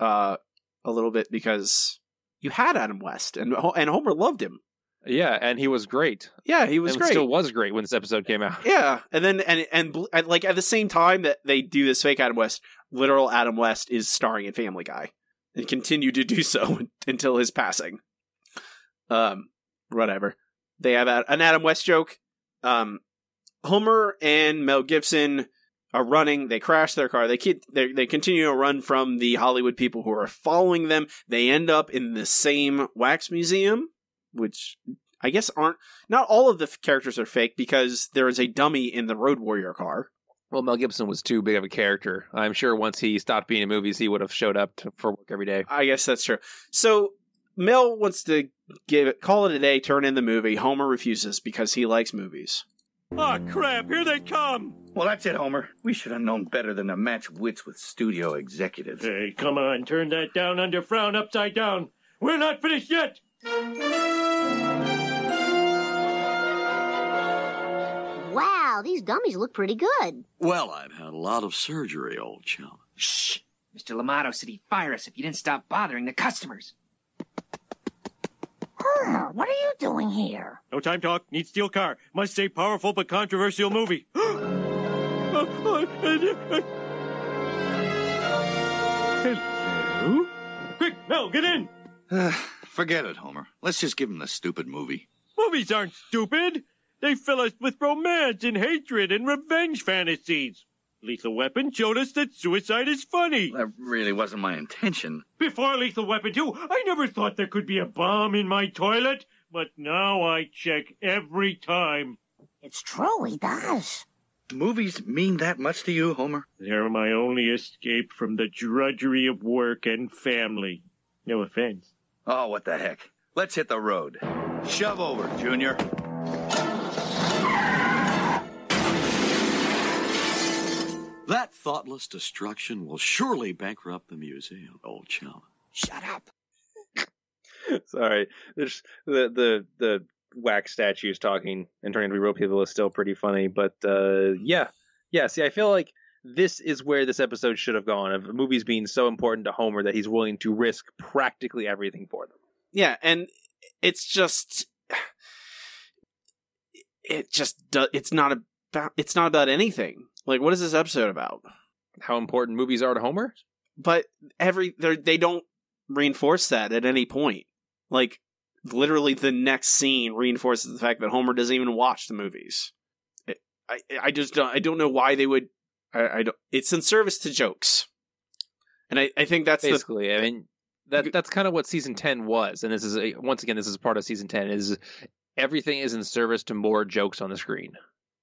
uh, a little bit because you had Adam West and and Homer loved him. Yeah, and he was great. Yeah, he was and great. Still was great when this episode came out. Yeah, and then and and and, like at the same time that they do this fake Adam West, literal Adam West is starring in Family Guy and continued to do so until his passing. Um, whatever. They have an Adam West joke. Um, Homer and Mel Gibson are running. They crash their car. They keep they they continue to run from the Hollywood people who are following them. They end up in the same wax museum, which I guess aren't not all of the characters are fake because there is a dummy in the Road Warrior car. Well, Mel Gibson was too big of a character. I'm sure once he stopped being in movies, he would have showed up to, for work every day. I guess that's true. So Mel wants to give it call it a day, turn in the movie. Homer refuses because he likes movies. Oh, crap, here they come! Well, that's it, Homer. We should have known better than to match wits with studio executives. Hey, come on, turn that down under frown upside down. We're not finished yet! Wow, these dummies look pretty good. Well, I've had a lot of surgery, old chum. Shh. Mr. Lamato said he'd fire us if you didn't stop bothering the customers. Homer, what are you doing here? No time talk, need steel car. Must say powerful but controversial movie. Hello? Quick, Mel, get in! Forget it, Homer. Let's just give him the stupid movie. Movies aren't stupid. They fill us with romance and hatred and revenge fantasies. Lethal Weapon showed us that suicide is funny. That really wasn't my intention. Before Lethal Weapon 2, I never thought there could be a bomb in my toilet, but now I check every time. It's true, he does. Movies mean that much to you, Homer? They're my only escape from the drudgery of work and family. No offense. Oh, what the heck. Let's hit the road. Shove over, Junior. That thoughtless destruction will surely bankrupt the museum, old chum. Shut up. Sorry, There's, the the the wax statues talking and turning to be real people is still pretty funny. But uh, yeah, yeah. See, I feel like this is where this episode should have gone. Of movies being so important to Homer that he's willing to risk practically everything for them. Yeah, and it's just it just do, it's not about it's not about anything. Like what is this episode about? How important movies are to Homer? But every they they don't reinforce that at any point. Like literally the next scene reinforces the fact that Homer doesn't even watch the movies. It, I I just don't I don't know why they would I, I don't it's in service to jokes. And I, I think that's the Basically, I mean that that's kind of what season ten was, and this is a, once again this is part of season ten. Is everything is in service to more jokes on the screen.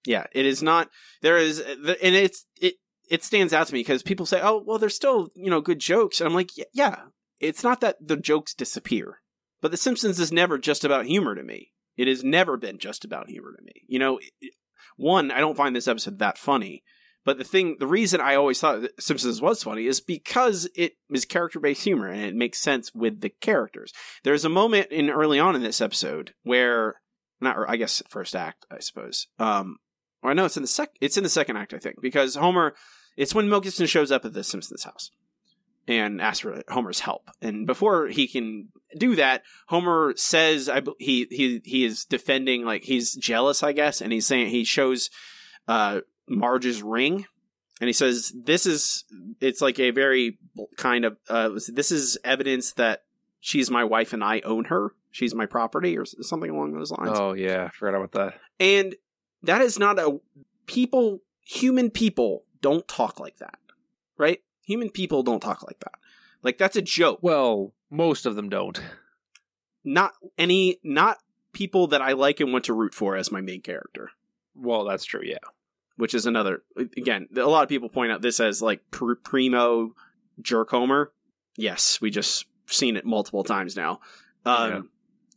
Yeah, it is not. There is, and it's it it stands out to me because people say, "Oh, well, there's still you know good jokes," and I'm like, "Yeah, yeah." It's not that the jokes disappear, but The Simpsons is never just about humor to me. It has never been just about humor to me. You know, one, I don't find this episode that funny, but the thing, the reason I always thought Simpsons was funny is because it is character based humor and it makes sense with the characters. There's a moment in early on in this episode where, not, I guess first act, I suppose. Um, or no, it's in the sec. It's in the second act, I think, because Homer. It's when Mel Gibson shows up at the Simpsons house and asks for Homer's help. And before he can do that, Homer says, "I he he he is defending like he's jealous, I guess, and he's saying he shows uh, Marge's ring." And he says, "This is it's like a very kind of uh, this is evidence that she's my wife and I own her. She's my property, or something along those lines." Oh yeah, I forgot about that. And that is not a people human people don't talk like that. Right? Human people don't talk like that. Like that's a joke. Well, most of them don't. Not any not people that I like and want to root for as my main character. Well, that's true. Yeah. Which is another again, a lot of people point out this as like pr- primo jerk Homer. Yes, we just seen it multiple times now. Um Yeah.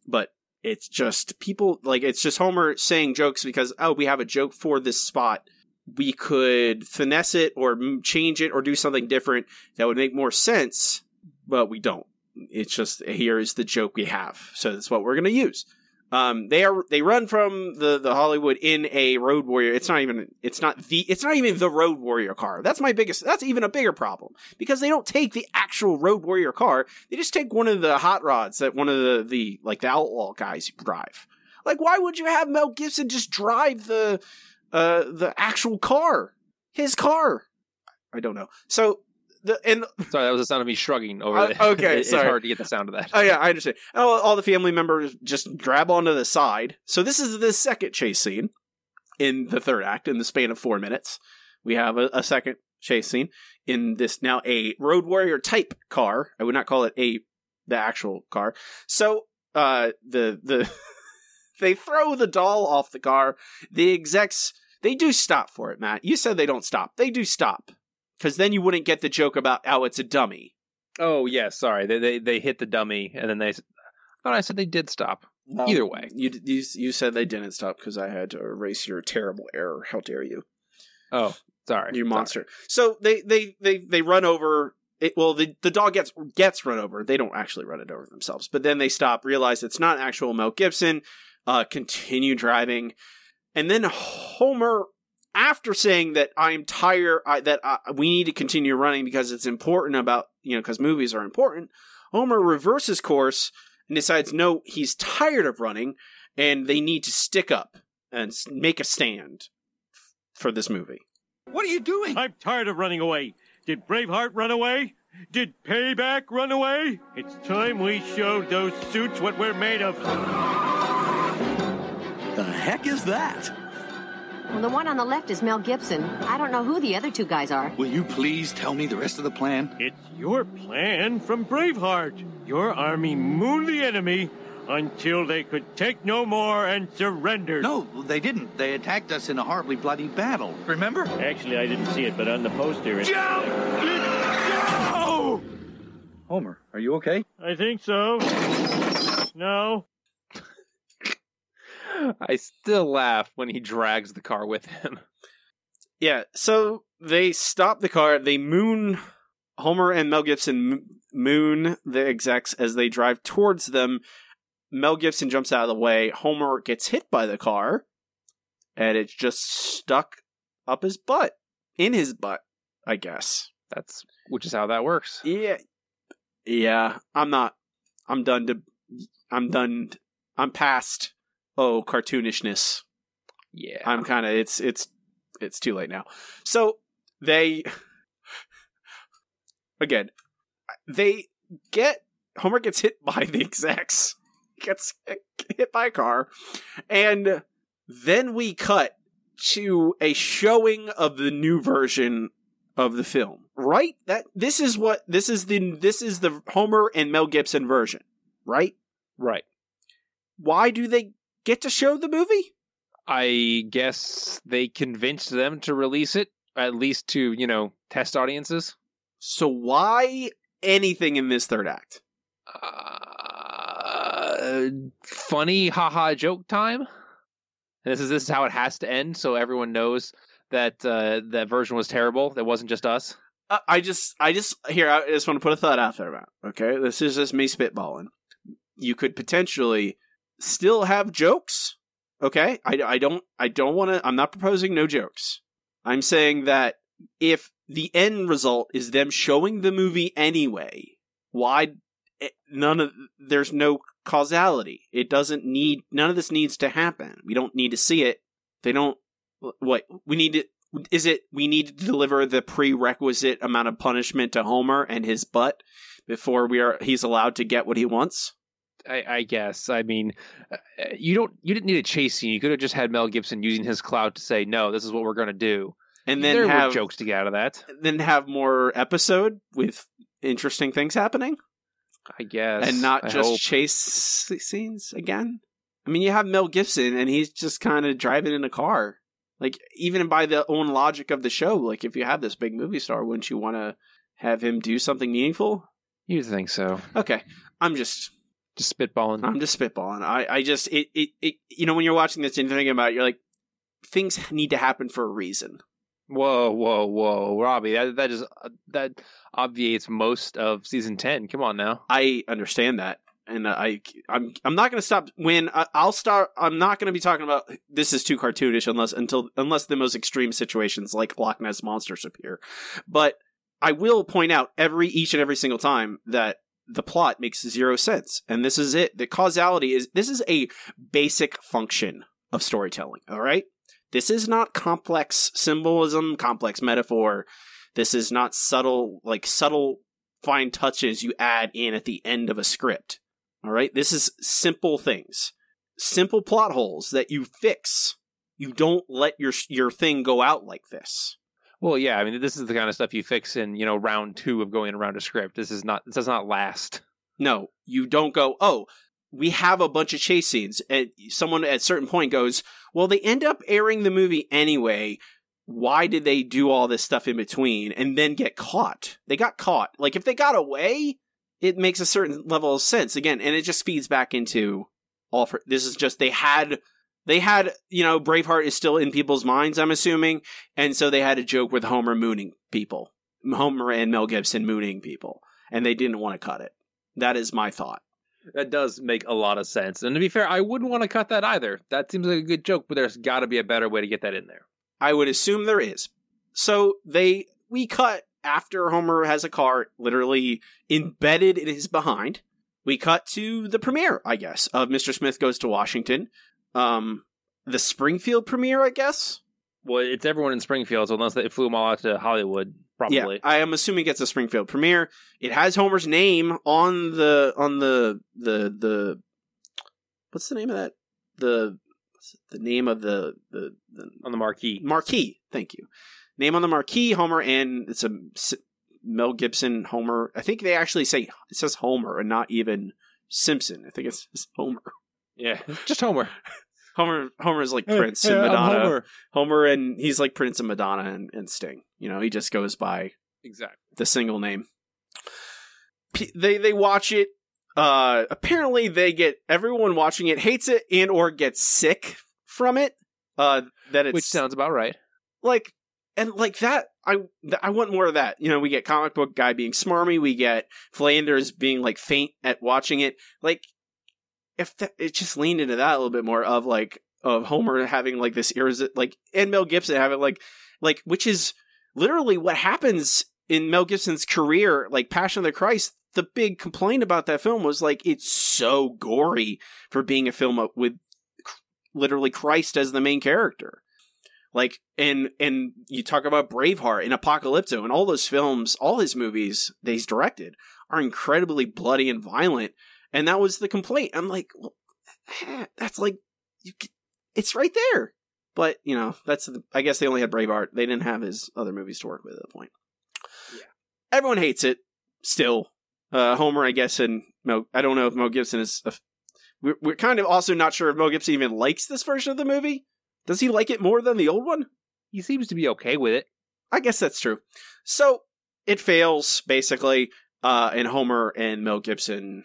but it's just people like it's just Homer saying jokes because oh we have a joke for this spot we could finesse it or change it or do something different that would make more sense, but we don't. It's just here is the joke we have, so that's what we're going to use. Um, they are they run from the the Hollywood in a Road Warrior. It's not even it's not the it's not even the Road Warrior car. That's my biggest. That's even a bigger problem because they don't take the actual Road Warrior car. They just take one of the hot rods that one of the the like the outlaw guys drive. Like, why would you have Mel Gibson just drive the uh the actual car, his car? I don't know. So the and Sorry, that was the sound of me shrugging over Uh, the okay, it's sorry. hard to get the sound of that. Oh yeah, I understand. All, all the family members just grab onto the side. So this is the second chase scene in the third act. In the span of four minutes, we have a, a second chase scene in this now a Road Warrior type car. I would not call it a the actual car. So uh, the the they throw the doll off the car. The execs they do stop for it. Matt, you said they don't stop. They do stop because then you wouldn't get the joke about how it's a dummy. Oh yeah, sorry. They they they hit the dummy and then they. s- I said they did stop. Either way. you you you said they didn't stop because I had to erase your terrible error. How dare you, Oh, sorry. you monster! So they they they they run over. It, well, the the dog gets gets run over. They don't actually run it over themselves, but then they stop, realize it's not actual Mel Gibson. Uh, continue driving, and then Homer, after saying that I'm tired, I, that I, we need to continue running because it's important about you know because movies are important. Homer reverses course and decides no, he's tired of running, and they need to stick up and make a stand f- for this movie. What are you doing? I'm tired of running away. Did Braveheart run away? Did Payback run away? It's time we showed those suits what we're made of. The heck is that? Well, the one on the left is Mel Gibson. I don't know who the other two guys are. Will you please tell me the rest of the plan? It's your plan from Braveheart. Your army mooned the enemy until they could take no more and surrendered. No, they didn't. They attacked us in a horribly bloody battle. Remember? Actually, I didn't see it, but on the poster it. Oh! Homer, are you okay? I think so. No. I still laugh when he drags the car with him. Yeah, so they stop the car. They moon Homer and Mel Gibson moon the execs as they drive towards them. Mel Gibson jumps out of the way. Homer gets hit by the car, and it's just stuck up his butt, in his butt, I guess. That's which is how that works. Yeah, yeah. I'm not. I'm done. To. I'm done. I'm past. Oh, cartoonishness. Yeah. I'm kind of. It's it's it's too late now. So they again. They get Homer gets hit by the execs. Gets hit by a car, and then we cut to a showing of the new version of the film. Right? That this is what this is the this is the Homer and Mel Gibson version. Right? Right. Why do they get to show the movie? I guess they convinced them to release it, at least to, you know, test audiences. So why anything in this third act? Uh, funny haha joke time. This is this is how it has to end, so everyone knows that uh, that version was terrible. That wasn't just us. Uh, I just, I just here. I just want to put a thought out there about. Okay, this is just me spitballing. You could potentially still have jokes. Okay, I, I don't, I don't want to. I'm not proposing no jokes. I'm saying that if the end result is them showing the movie anyway, why eh, none of there's no causality. It doesn't need none of this needs to happen. We don't need to see it. They don't. What we need to is it we need to deliver the prerequisite amount of punishment to Homer and his butt before we are he's allowed to get what he wants? I, I guess. I mean, uh, you don't. You didn't need a chase scene. You could have just had Mel Gibson using his clout to say, "No, this is what we're going to do." And then there have jokes to get out of that. Then have more episode with interesting things happening, I guess, and not I just hope. chase scenes again. I mean, you have Mel Gibson, and he's just kind of driving in a car. Like, even by the own logic of the show, like if you have this big movie star, wouldn't you want to have him do something meaningful? You think so? Okay, I'm just Just spitballing. I'm just spitballing. I, I just it, it it you know when you're watching this and thinking about it, you're like things need to happen for a reason. Whoa, whoa, whoa, Robbie! That that is uh, that obviates most of season ten. Come on now. I understand that, and I I'm I'm not going to stop when I, I'll start. I'm not going to be talking about this is too cartoonish unless until unless the most extreme situations like Loch Ness monsters appear, but I will point out every each and every single time that the plot makes zero sense, and this is it. The causality is this is a basic function of storytelling. All right. This is not complex symbolism, complex metaphor. This is not subtle, like subtle fine touches you add in at the end of a script. All right. This is simple things, simple plot holes that you fix. You don't let your your thing go out like this. Well, yeah, I mean, this is the kind of stuff you fix in, you know, round two of going around a script. This is not, this does not last. No, you don't go, oh, we have a bunch of chase scenes. And someone at a certain point goes, well, they end up airing the movie anyway. Why did they do all this stuff in between and then get caught? They got caught. Like, if they got away, it makes a certain level of sense again. And it just feeds back into all for, this is just, they had, they had, you know, Braveheart is still in people's minds, I'm assuming. And so they had a joke with Homer mooning people. Homer and Mel Gibson mooning people. And they didn't want to cut it. That is my thought. That does make a lot of sense. And to be fair, I wouldn't want to cut that either. That seems like a good joke, but there's got to be a better way to get that in there. I would assume there is. So they we cut after Homer has a car literally embedded in his behind. We cut to the premiere, I guess, of Mr. Smith Goes to Washington. Um the Springfield premiere, I guess. Well, it's everyone in Springfield, so unless they flew them all out to Hollywood, probably. Yeah, I am assuming it's a Springfield premiere. It has Homer's name on the on the the the what's the name of that? The the name of the the, the on the marquee. Marquee. Thank you. Name on the marquee, Homer, and it's a Mel Gibson Homer. I think they actually say it says Homer and not even Simpson. I think it says Homer. Yeah, just Homer. Homer Homer is like Hey, Prince hey, and I'm Madonna. Homer. Homer and he's like Prince and Madonna and, and Sting. You know, he just goes by Exactly. the single name. P- They they watch it. Uh, apparently, they get everyone watching it hates it and or gets sick from it. Uh, that it's Which sounds about right. like and like that. I th- I want more of that. You know, we get comic book guy being smarmy. We get Flanders being like faint at watching it. Like if it just leaned into that a little bit more of like of Homer having like this irresi- like and Mel Gibson having like like which is literally what happens in Mel Gibson's career, like Passion of the Christ. The big complaint about that film was like it's so gory for being a film with literally Christ as the main character. Like and and you talk about Braveheart and Apocalypto and all those films, all his movies that he's directed are incredibly bloody and violent. And that was the complaint. I'm like, well, that's like, you, it's right there. But you know, that's the, I guess they only had Braveheart. They didn't have his other movies to work with at the point. Yeah, everyone hates it still. Uh, Homer, I guess, and Mel. I don't know if Mel Gibson is. A, we're we're kind of also not sure if Mel Gibson even likes this version of the movie. Does he like it more than the old one? He seems to be okay with it. I guess that's true. So it fails basically, uh, and Homer and Mel Gibson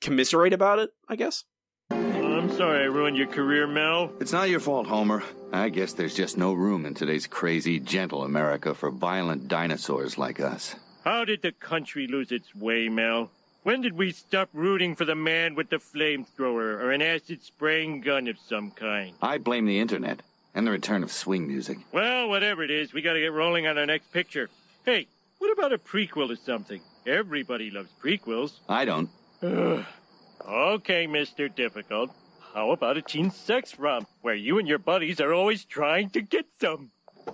commiserate about it. I guess. I'm sorry I ruined your career, Mel. It's not your fault, Homer. I guess there's just no room in today's crazy, gentle America for violent dinosaurs like us. How did the country lose its way, Mel? When did we stop rooting for the man with the flamethrower or an acid spraying gun of some kind? I blame the internet and the return of swing music. Well, whatever it is, we gotta get rolling on our next picture. Hey, what about a prequel or something? Everybody loves prequels. I don't. Okay, Mr. Difficult. How about a teen sex romp where you and your buddies are always trying to get some?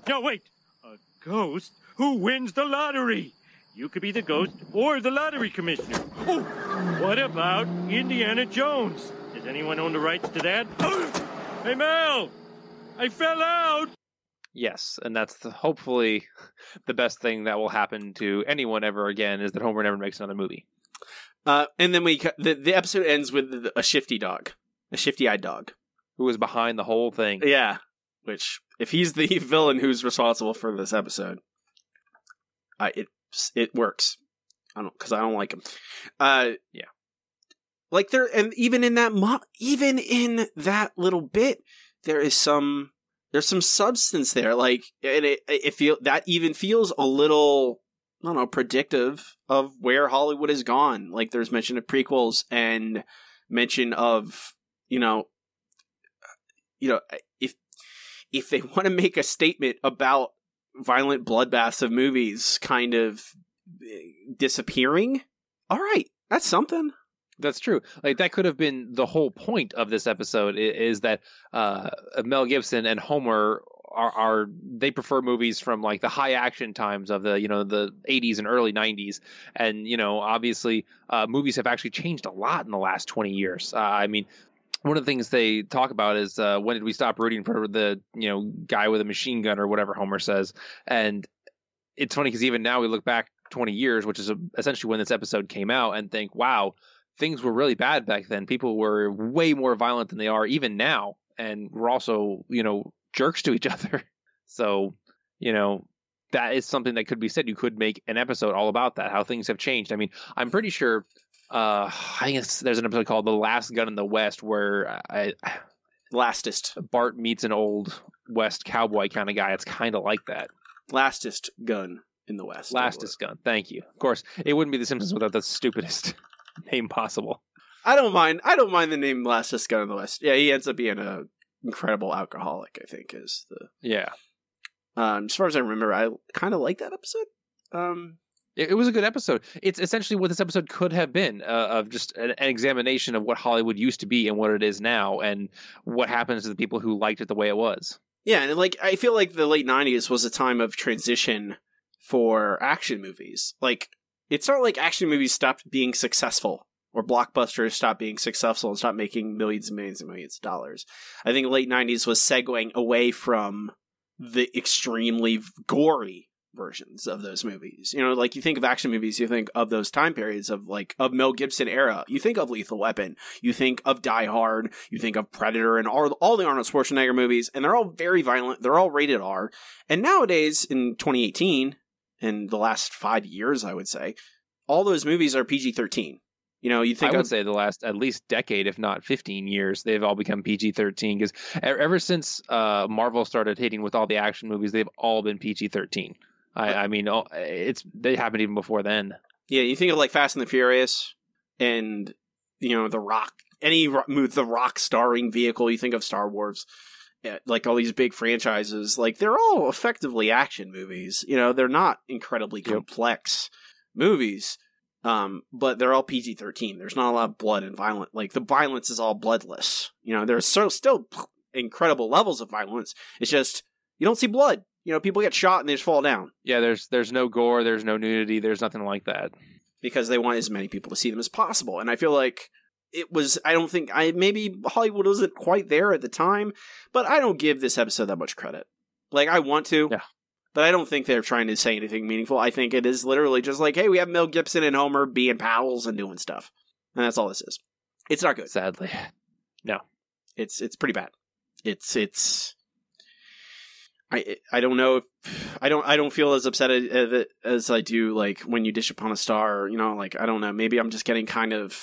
No, wait. A ghost who wins the lottery. You could be the ghost or the lottery commissioner. Oh, what about Indiana Jones? Does anyone own the rights to that? hey, Mel! I fell out! Yes, and that's the, hopefully the best thing that will happen to anyone ever again is that Homer never makes another movie. Uh, and then we the the episode ends with a shifty dog, a shifty eyed dog. Who was behind the whole thing? Yeah, which if he's the villain who's responsible for this episode, uh, it it works. I don't because I don't like him. Uh, yeah, like there and even in that mo- even in that little bit, there is some there's some substance there. Like, and it, it feel that even feels a little, I don't know, predictive of where Hollywood has gone. Like, there's mention of prequels and mention of, you know, you know, if if they want to make a statement about violent bloodbaths of movies kind of disappearing, all right, that's something. That's true. Like that could have been the whole point of this episode is, that uh, Mel Gibson and Homer are, are they prefer movies from like the high action times of the you know the 80s and early 90s and you know obviously uh, movies have actually changed a lot in the last 20 years. Uh, i mean one of the things they talk about is uh, when did we stop rooting for the you know guy with a machine gun or whatever homer says. And it's funny because even now we look back 20 years which is essentially when this episode came out and think wow things were really bad back then. People were way more violent than they are even now, and we're also, you know, jerks to each other. So, you know, that is something that could be said. You could make an episode all about that, how things have changed. I mean, I'm pretty sure. Uh, I think there's an episode called "The Last Gun in the West" where I, lastest Bart meets an old West cowboy kind of guy. It's kind of like that. Lastest gun in the West. Lastest gun. Thank you. Of course, it wouldn't be The Simpsons without the stupidest name possible. I don't mind. I don't mind the name Lastest Gun in the West. Yeah, he ends up being a incredible alcoholic. I think is the yeah. Um, as far as I remember, I kind of like that episode. Um, it, it, was a good episode. It's essentially what this episode could have been uh, of just an, an, examination of what Hollywood used to be and what it is now, and what happens to the people who liked it the way it was. Yeah, and like I feel like the late '90s was a time of transition for action movies. Like it's not like action movies stopped being successful or blockbusters stopped being successful and stopped making millions and millions and millions of dollars. I think late 90s was segueing away from the extremely gory versions of those movies. You know, like you think of action movies, you think of those time periods of like of Mel Gibson era. You think of Lethal Weapon, you think of Die Hard, you think of Predator and all all the Arnold Schwarzenegger movies and they're all very violent. They're all rated R. And nowadays in 2018, in the last five years, I would say, all those movies are PG thirteen. You know, you think I would of, say the last at least decade, if not fifteen years, they've all become PG thirteen because ever since uh, Marvel started hitting with all the action movies, they've all been PG thirteen. I, I mean, it's they happened even before then. Yeah, you think of like Fast and the Furious, and you know the Rock. Any the Rock starring vehicle, you think of Star Wars like all these big franchises, like they're all effectively action movies. You know, they're not incredibly yep. complex movies, um, but they're all PG thirteen. There's not a lot of blood and violent. Like the violence is all bloodless. You know, there's so still incredible levels of violence. It's just you don't see blood. You know, people get shot and they just fall down. Yeah, there's there's no gore, there's no nudity, there's nothing like that. Because they want as many people to see them as possible. And I feel like it was I don't think I maybe Hollywood wasn't quite there at the time, but I don't give this episode that much credit. Like I want to. Yeah. But I don't think they're trying to say anything meaningful. I think it is literally just like, hey, we have Mel Gibson and Homer being pals and doing stuff. And that's all this is. It's not good. Sadly. No. It's it's pretty bad. It's it's I I don't know if I don't I don't feel as upset as, as I do like when you dish upon a star, you know, like I don't know, maybe I'm just getting kind of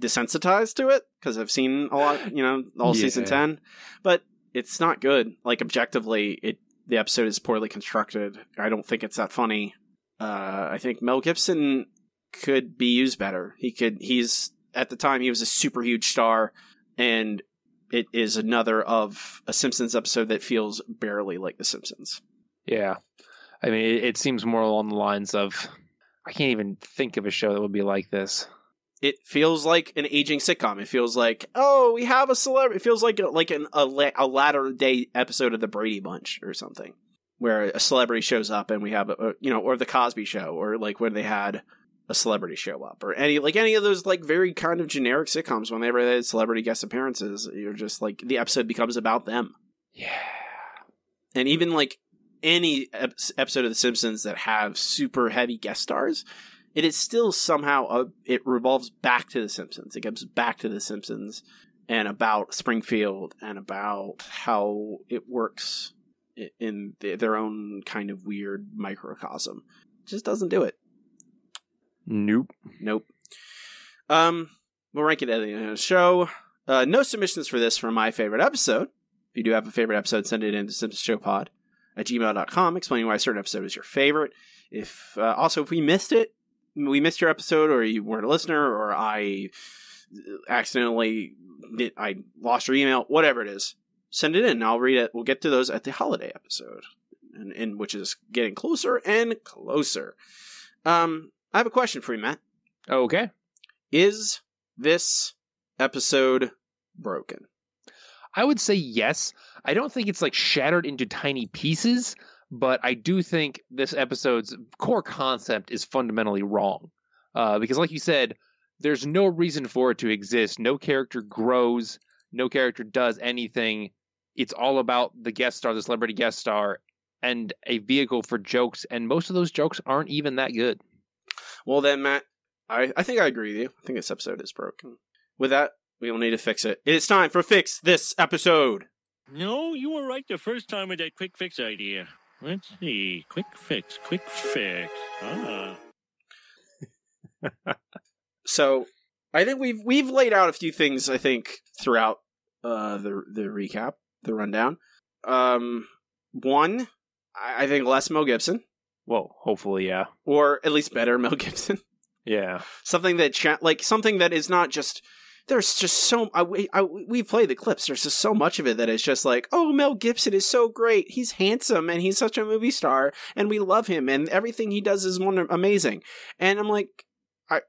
desensitized to it because I've seen a lot, you know, all yeah. season 10, but it's not good. Like objectively, it the episode is poorly constructed. I don't think it's that funny. Uh, I think Mel Gibson could be used better. He could. He's at the time he was a super huge star, and it is another of a Simpsons episode that feels barely like The Simpsons. Yeah, I mean, it, it seems more along the lines of I can't even think of a show that would be like this it feels like an aging sitcom. It feels like, oh, we have a celebrity. It feels like like an, a, a latter day episode of the Brady Bunch or something, where a celebrity shows up and we have a, you know, or the Cosby Show, or like when they had a celebrity show up, or any like any of those like very kind of generic sitcoms. Whenever they had celebrity guest appearances, you're just like the episode becomes about them. Yeah, and even like any episode of The Simpsons that have super heavy guest stars it is still somehow a, it revolves back to the Simpsons. It comes back to the Simpsons and about Springfield and about how it works in their own kind of weird microcosm. Just doesn't do it. Nope. Nope. Um, we'll rank it at the end of the show. Uh, no submissions for this from my favorite episode If you do have a favorite episode, send it in to simpsonshowpod at gmail.com explaining why a certain episode is your favorite. If uh, also if we missed it, we missed your episode, or you weren't a listener, or I accidentally did, I lost your email, whatever it is, send it in. I'll read it. We'll get to those at the holiday episode, and, and which is getting closer and closer. Um, I have a question for you, Matt. Okay. Is this episode broken? I would say yes. I don't think it's like shattered into tiny pieces, but I do think this episode's core concept is fundamentally wrong. Uh, because, like you said, there's no reason for it to exist. No character grows, no character does anything. It's all about the guest star, the celebrity guest star, and a vehicle for jokes. And most of those jokes aren't even that good. Well, then, Matt, I, I think I agree with you. I think this episode is broken. With that, we will need to fix it. It's time for a Fix This Episode. No, you were right the first time with that quick fix idea. Let's see. Quick fix, quick fix. Ah. So, I think we've we've laid out a few things. I think throughout uh, the the recap, the rundown. Um, one, I, I think less Mel Gibson, Well, hopefully, yeah. or at least better Mel Gibson. Yeah. something that cha- like something that is not just there's just so I, I we play the clips there's just so much of it that is just like oh Mel Gibson is so great he's handsome and he's such a movie star and we love him and everything he does is wonder- amazing. And I'm like I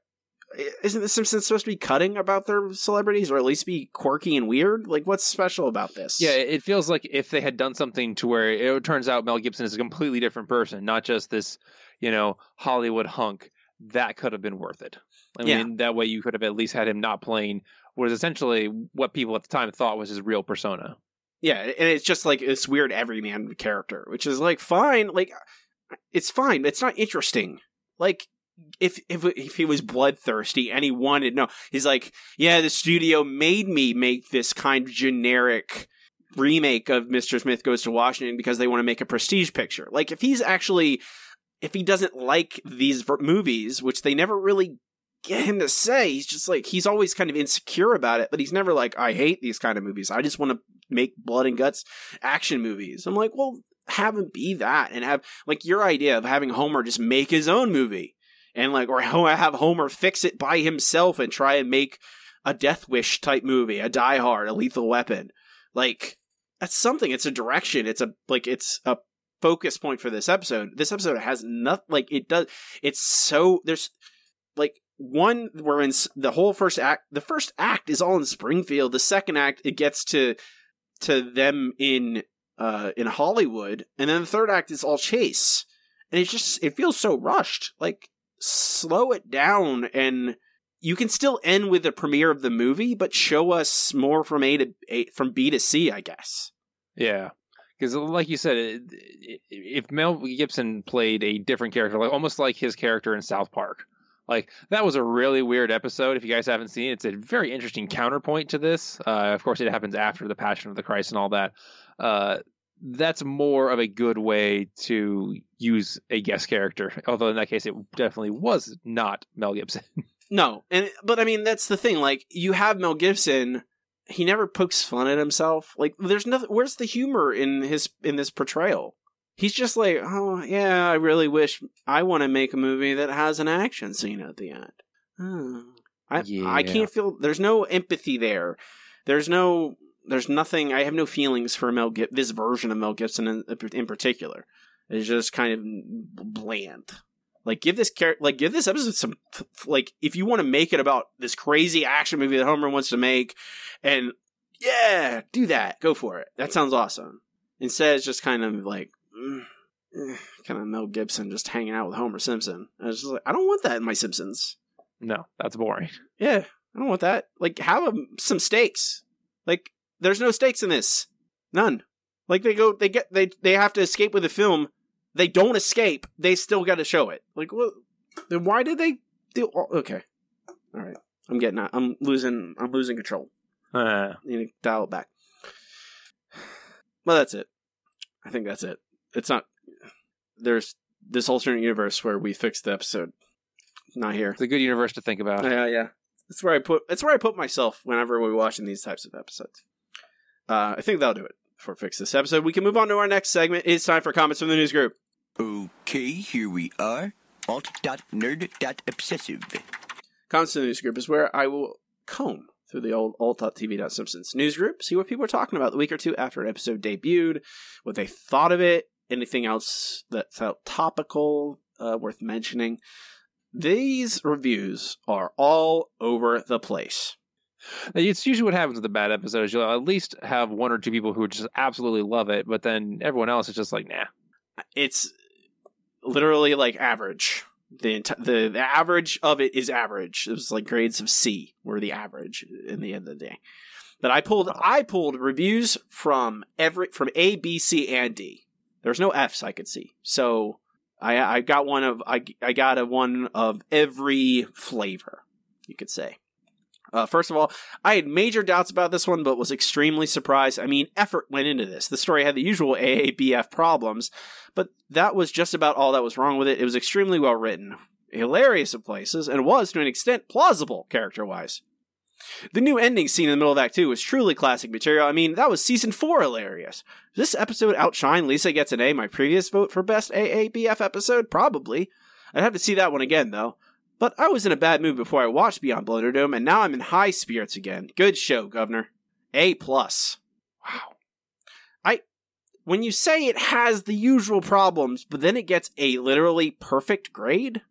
isn't the Simpsons supposed to be cutting about their celebrities or at least be quirky and weird? Like what's special about this? Yeah, it feels like if they had done something to where it turns out Mel Gibson is a completely different person, not just this, you know, Hollywood hunk, that could have been worth it. I Yeah. mean, that way you could have at least had him not playing what is essentially what people at the time thought was his real persona. Yeah, and it's just like this weird everyman character, which is like fine, like uh, it's fine, but it's not interesting. Like if if if he was bloodthirsty and he wanted no, he's like, yeah, the studio made me make this kind of generic remake of Mr. Smith Goes to Washington because they want to make a prestige picture. Like if he's actually if he doesn't like these movies, which they never really get him to say, he's just like he's always kind of insecure about it, but he's never like I hate these kind of movies. I just want to make blood and guts action movies. I'm like, well, have him be that and have like your idea of having Homer just make his own movie and like or have Homer fix it by himself and try and make a Death Wish type movie, a Die Hard, a Lethal Weapon. Like that's something. It's a direction. It's a like it's a focus point for this episode. This episode has nothing like it does. It's so there's like one we're in the whole first act. The first act is all in Springfield. The second act it gets to to them in uh in Hollywood, and then the third act is all chase, and it's just it feels so rushed. Like slow it down and. You can still end with the premiere of the movie, but show us more from A to A, from B to C, I guess. Yeah. Because, like you said, it- it- if Mel Gibson played a different character, like almost like his character in South Park, like that was a really weird episode. If you guys haven't seen it, it's a very interesting counterpoint to this. Uh, of course, it happens after the Passion of the Christ and all that. Uh, that's more of a good way to use a guest character. Although in that case, it definitely was not Mel Gibson. No, and but I mean that's the thing. Like you have Mel Gibson, he never pokes fun at himself. Like there's nothing. Where's the humor in his in this portrayal? He's just like, oh yeah, I really wish I want to make a movie that has an action scene at the end. Hmm. I I can't feel. There's no empathy there. There's no. There's nothing. I have no feelings for Mel Gib- this version of Mel Gibson in, in particular. It's just kind of bland. Like give this character, like give this episode some, like if you want to make it about this crazy action movie that Homer wants to make, and yeah, do that, go for it. That sounds awesome. Instead, it's just kind of like, kind of Mel Gibson just hanging out with Homer Simpson. I was just like, I don't want that in my Simpsons. no, that's boring. Yeah, I don't want that. Like, have um, some stakes. Like, there's no stakes in this. None. Like they go, they get, they they have to escape with the film. They don't escape. They still got to show it. Like, what? Then why did they do? oh, Okay, all right. I'm getting. out. I'm losing. I'm losing control. Uh, You need to dial it back. Well, that's it. I think that's it. It's not. There's this alternate universe where we fixed the episode. Not here. it's a good universe to think about. Yeah, yeah. That's where I put. That's where I put myself whenever we're watching these types of episodes. Uh, I think that'll do it. for fix this episode, we can move on to our next segment. It's time for comments from the news group. Okay, here we are. Alt.nerd.obsessive. Comments from the news group is where I will comb through the old alt.tv.simpsons news group, see what people are talking about the week or two after an episode debuted, what they thought of it, anything else that felt topical, uh, worth mentioning. These reviews are all over the place. It's usually what happens with a bad episode. Is you'll at least have one or two people who just absolutely love it, but then everyone else is just like, nah. It's literally like average. The, enti- the the average of it is average. It was like grades of C were the average in the end of the day. But I pulled I pulled reviews from every from A, B, C, and D. There's no Fs I could see. So I I got one of I I got a one of every flavor, you could say. Uh, first of all, I had major doubts about this one, but was extremely surprised. I mean, effort went into this. The story had the usual AABF problems, but that was just about all that was wrong with it. It was extremely well written, hilarious in places, and was, to an extent, plausible character wise. The new ending scene in the middle of Act 2 was truly classic material. I mean, that was season 4 hilarious. This episode outshine Lisa Gets an A, my previous vote for best AABF episode? Probably. I'd have to see that one again, though. But I was in a bad mood before I watched Beyond Blunderdome, and now I'm in high spirits again. Good show, Governor. A plus. Wow. I when you say it has the usual problems, but then it gets a literally perfect grade.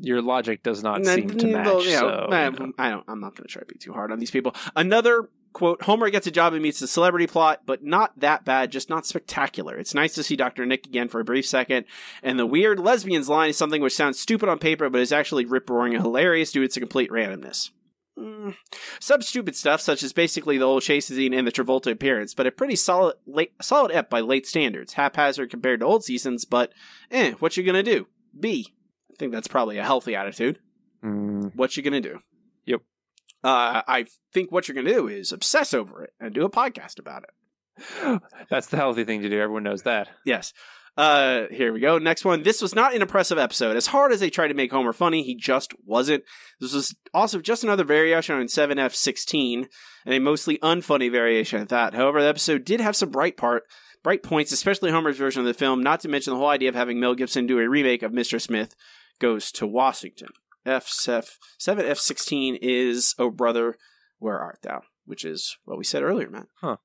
Your logic does not seem to match. well, you know, so, I, you know. I don't. I'm not going to try to be too hard on these people. Another quote: Homer gets a job and meets the celebrity plot, but not that bad, just not spectacular. It's nice to see Doctor Nick again for a brief second, and the weird lesbians line is something which sounds stupid on paper, but is actually rip roaring and hilarious due to its complete randomness. Mm. Some stupid stuff, such as basically the whole chase scene and the Travolta appearance, but a pretty solid, late, solid ep by late standards. Haphazard compared to old seasons, but eh, what you gonna do? B. I think that's probably a healthy attitude. Mm, What you gonna do? Yep. Uh, I think what you're gonna do is obsess over it and do a podcast about it. That's the healthy thing to do. Everyone knows that. Yes. Uh, here we go. Next one. This was not an impressive episode. As hard as they tried to make Homer funny, he just wasn't. This was also just another variation on 7F16, and a mostly unfunny variation at that. However, the episode did have some bright part, bright points, especially Homer's version of the film. Not to mention the whole idea of having Mel Gibson do a remake of Mr. Smith Goes to Washington. F7 F16 is Oh Brother, Where Art Thou? Which is what we said earlier, Matt. Huh.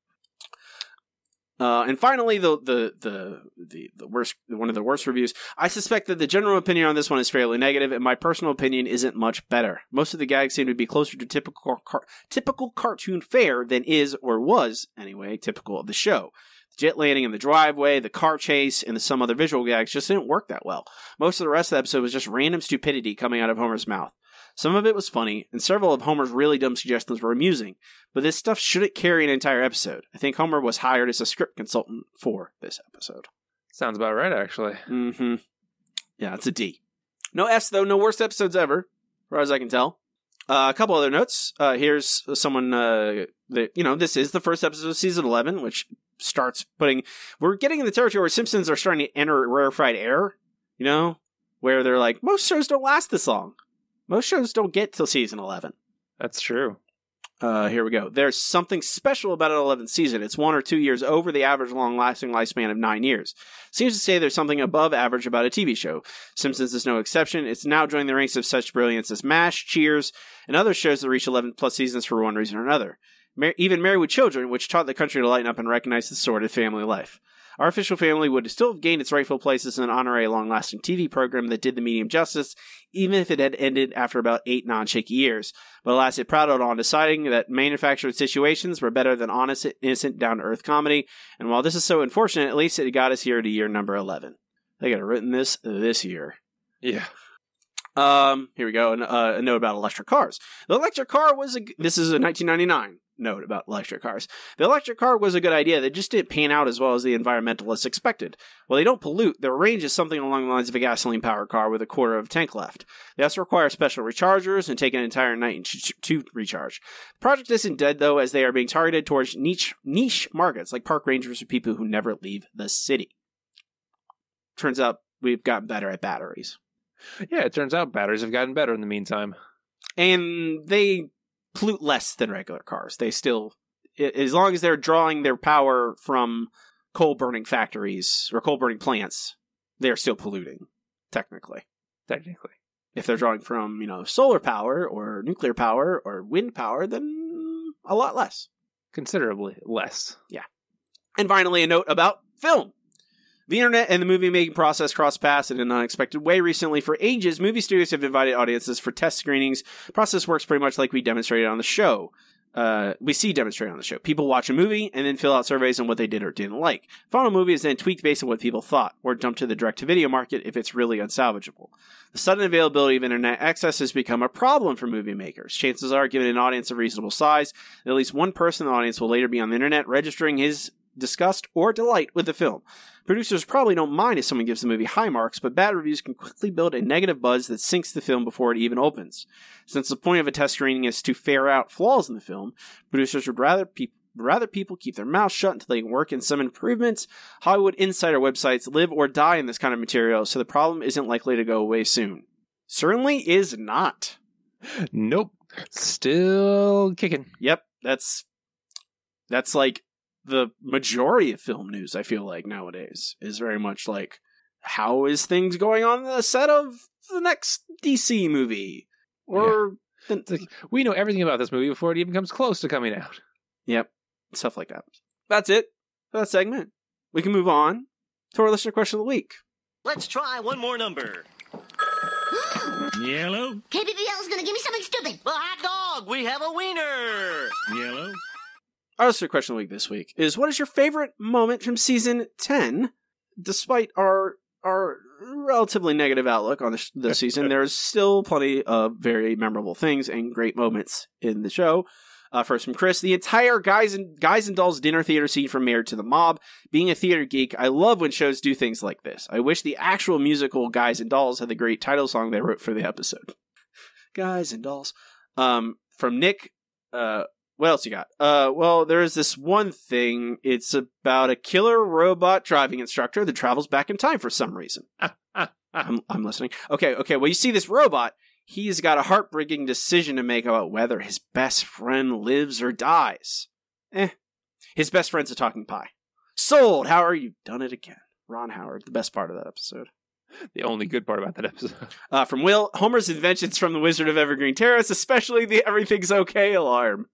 Uh, and finally, the, the the the the worst one of the worst reviews. I suspect that the general opinion on this one is fairly negative, and my personal opinion isn't much better. Most of the gags seem to be closer to typical car- typical cartoon fare than is or was anyway typical of the show. The jet landing in the driveway, the car chase, and some other visual gags just didn't work that well. Most of the rest of the episode was just random stupidity coming out of Homer's mouth. Some of it was funny, and several of Homer's really dumb suggestions were amusing, but this stuff shouldn't carry an entire episode. I think Homer was hired as a script consultant for this episode. Sounds about right, actually. Mm-hmm. Yeah, it's a D. No S though. No worst episodes ever, as far as I can tell. Uh, a couple other notes. Uh, here's someone uh, that you know. This is the first episode of season eleven, which starts putting. We're getting in the territory where Simpsons are starting to enter rarefied air. You know, where they're like most shows don't last this long. Most shows don't get till season eleven. That's true. Uh, here we go. There's something special about an 11th season. It's one or two years over the average long lasting lifespan of nine years. Seems to say there's something above average about a TV show. Simpsons is no exception. It's now joined the ranks of such brilliance as MASH, Cheers, and other shows that reach 11 plus seasons for one reason or another. Mar- even Married with Children, which taught the country to lighten up and recognize the sordid family life. Our official family would still have gained its rightful place as an honorary long lasting TV program that did the medium justice, even if it had ended after about eight non shaky years. But alas, it prattled on, deciding that manufactured situations were better than honest, innocent, down to earth comedy. And while this is so unfortunate, at least it got us here to year number 11. They could have written this this year. Yeah. Um, here we go. Uh, a note about electric cars. The electric car was a. This is a 1999 note about electric cars. The electric car was a good idea. They just didn't pan out as well as the environmentalists expected. While they don't pollute, their range is something along the lines of a gasoline powered car with a quarter of a tank left. They also require special rechargers and take an entire night to recharge. The project isn't dead though, as they are being targeted towards niche niche markets like park rangers or people who never leave the city. Turns out we've gotten better at batteries. Yeah, it turns out batteries have gotten better in the meantime. and they pollute less than regular cars. They still As long as they're drawing their power from coal burning factories or coal burning plants, they're still polluting, technically. Technically. If they're drawing from, you know, solar power or nuclear power or wind power, then a lot less. Considerably less. Yeah. And finally, a note about film. The internet and the movie making process crossed paths in an unexpected way recently. For ages, movie studios have invited audiences for test screenings. Process works pretty much like we demonstrated on the show. Uh, we see demonstrated on the show. People watch a movie and then fill out surveys on what they did or didn't like. Final movie is then tweaked based on what people thought, or dumped to the direct to video market if it's really unsalvageable. The sudden availability of internet access has become a problem for movie makers. Chances are, given an audience of reasonable size, at least one person in the audience will later be on the internet registering his disgust or delight with the film. Producers probably don't mind if someone gives the movie high marks, but bad reviews can quickly build a negative buzz that sinks the film before it even opens. Since the point of a test screening is to ferret out flaws in the film, producers would rather people rather people keep their mouths shut until they can work in some improvements. Hollywood insider websites live or die in this kind of material, so the problem isn't likely to go away soon. Certainly is not. Nope. Still kicking. Yep, that's that's like the majority of film news. I feel like nowadays is very much like how is things going on the set of the next DC movie, or It's like, we know everything about this movie before it even comes close to coming out. yep, stuff like that. That's it for that segment. We can move on to our listener question of the week. Let's try one more number. Yellow, KBBL's gonna give me something stupid. The hot dog. We have a wiener. yellow, Our listener question of the week this week is: What is your favorite moment from season ten? Despite our our relatively negative outlook on the, sh- the season, there's still plenty of very memorable things and great moments in the show. Uh, first from Chris, the entire guys and guys and dolls dinner theater scene from Mayored to the Mob. Being a theater geek, I love when shows do things like this. I wish the actual musical Guys and Dolls had the great title song they wrote for the episode. Guys and Dolls. Um, from Nick, uh, what else you got? Uh, well, there's this one thing. It's about a killer robot driving instructor that travels back in time for some reason. I'm, I'm listening. Okay, okay. Well, you see this robot. He's got a heartbreaking decision to make about whether his best friend lives or dies. Eh. His best friend's a talking pie. Sold! How are you? Done it again. Ron Howard, the best part of that episode. The only good part about that episode. Uh, from Will, Homer's inventions from the Wizard of Evergreen Terrace, especially the Everything's Okay alarm.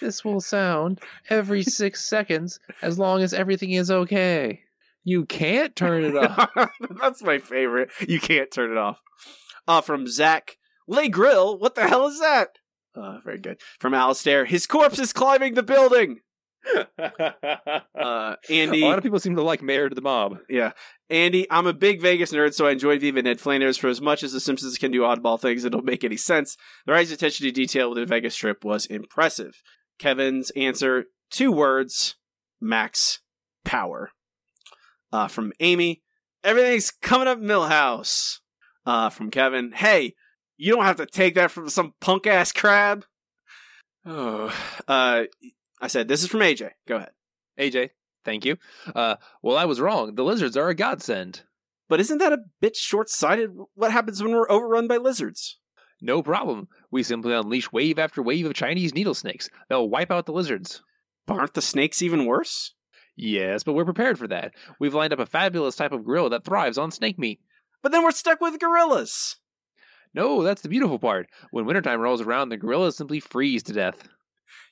This will sound every six seconds as long as everything is okay. You can't turn it off. That's my favorite. You can't turn it off. Uh, from Zach, Lake Grill, what the hell is that? Uh, very good. From Alistair, his corpse is climbing the building. Uh, Andy, A lot of people seem to like Mayored to the Mob. yeah. Andy, I'm a big Vegas nerd, so I enjoyed Viva Ned Flanders for as much as The Simpsons can do oddball things that don't make any sense. The rise attention to detail with the Vegas Strip was impressive. Kevin's answer, two words, max power. Uh, from Amy, everything's coming up Milhouse. Uh, from Kevin, hey, you don't have to take that from some punk ass crab. Oh, uh, I said, this is from AJ. Go ahead. AJ, thank you. Uh, well, I was wrong. The lizards are a godsend. But isn't that a bit short sighted? What happens when we're overrun by lizards? No problem. We simply unleash wave after wave of Chinese needle snakes. They'll wipe out the lizards. Aren't the snakes even worse? Yes, but we're prepared for that. We've lined up a fabulous type of gorilla that thrives on snake meat. But then we're stuck with gorillas. No, that's the beautiful part. When wintertime rolls around, the gorillas simply freeze to death.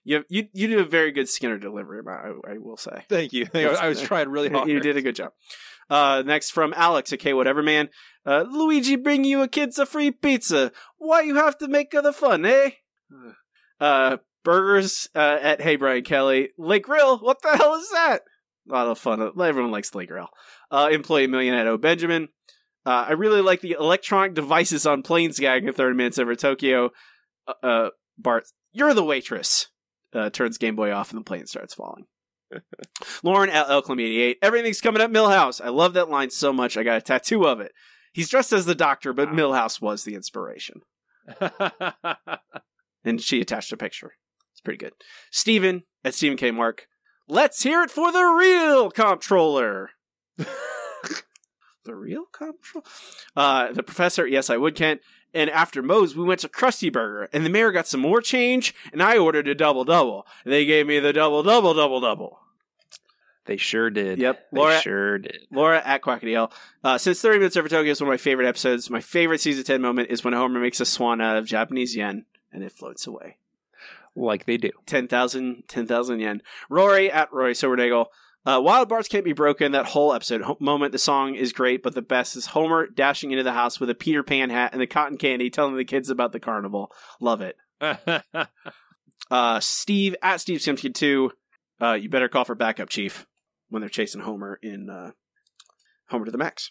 You you you do a very good Skinner delivery, I, I will say. Thank you. I was trying really hard. You did a good job. Uh, next from Alex, okay, whatever, man. Uh, Luigi bring you a kids a free pizza. Why you have to make other fun, eh? Uh, burgers uh, at Hey Brian Kelly. Lake Grill, what the hell is that? A lot of fun. Everyone likes Lake Grill. Uh, employee million at O Benjamin. Uh, I really like the electronic devices on planes gag in 30 Minutes Over Tokyo. Uh, uh, Bart, you're the waitress. Uh, turns Game Boy off and the plane starts falling. Lauren at Elclam88. Everything's coming up Milhouse. I love that line so much. I got a tattoo of it. He's dressed as the doctor, but Milhouse was the inspiration. and she attached a picture. It's pretty good. Steven at Stephen K. Mark. Let's hear it for the real comptroller. The real Patrol? Uh, the professor, yes, I would, Kent. And after Moe's, we went to Krusty Burger, and the mayor got some more change, and I ordered a double double. They gave me the double double double double. They sure did. Yep. They Laura- sure did. Laura at Quackadale. Uh, since 30 Minutes Over Tokyo is one of my favorite episodes, my favorite season 10 moment is when Homer makes a swan out of Japanese yen and it floats away. Like they do. 10,000 10,000 yen. Rory at Rory Silverdale. Uh, Wild Barts Can't Be Broken, that whole episode moment, the song is great, but the best is Homer dashing into the house with a Peter Pan hat and the cotton candy telling the kids about the carnival. Love it. Uh, Steve at Steve Simpson 2. Uh, you better call for backup, Chief, when they're chasing Homer in uh, Homer to the Max.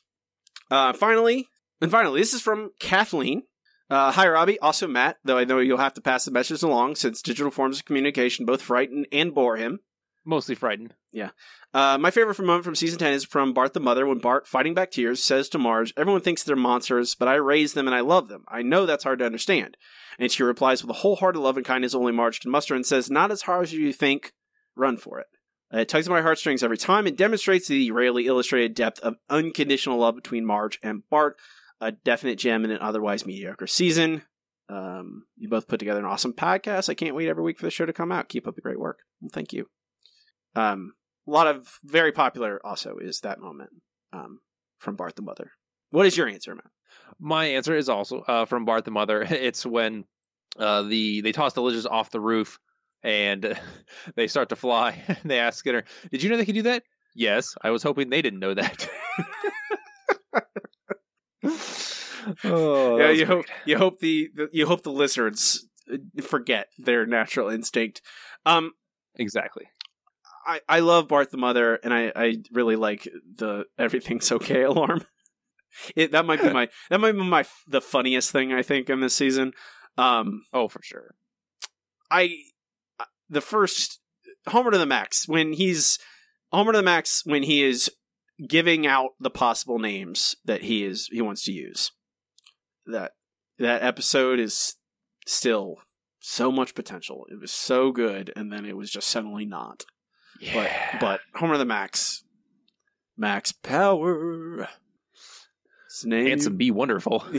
Uh, finally, and finally, this is from Kathleen. Uh, hi, Robbie. Also, Matt, though I know you'll have to pass the message along since digital forms of communication both frighten and bore him. Mostly frightened. Yeah. Uh, my favorite moment from season 10 is from Bart the Mother when Bart, fighting back tears, says to Marge, Everyone thinks they're monsters, but I raised them and I love them. I know that's hard to understand. And she replies with a wholehearted love and kindness only Marge can muster and says, Not as hard as you think, run for it. Uh, it tugs at my heartstrings every time and demonstrates the rarely illustrated depth of unconditional love between Marge and Bart. A definite gem in an otherwise mediocre season. Um, you both put together an awesome podcast. I can't wait every week for the show to come out. Keep up the great work. Well, thank you. Um, a lot of very popular also is that moment um, from Bart the Mother. What is your answer, Matt? My answer is also uh, from Bart the Mother. It's when uh, the they toss the lizards off the roof and they start to fly. and they ask Skinner, "Did you know they could do that?" Yes, I was hoping they didn't know that. oh, yeah, that you hope you hope the, the you hope the lizards uh, forget their natural instinct. Um, exactly. I, I love Bart the Mother, and I, I really like the everything's okay alarm. It that might be my that might be my the funniest thing I think in this season. Um, oh, for sure. I the first Homer to the Max when he's Homer to the Max when he is giving out the possible names that he is he wants to use. That that episode is still so much potential. It was so good, and then it was just suddenly not. But but Homer the Max, Max Power. His name Handsome, be wonderful.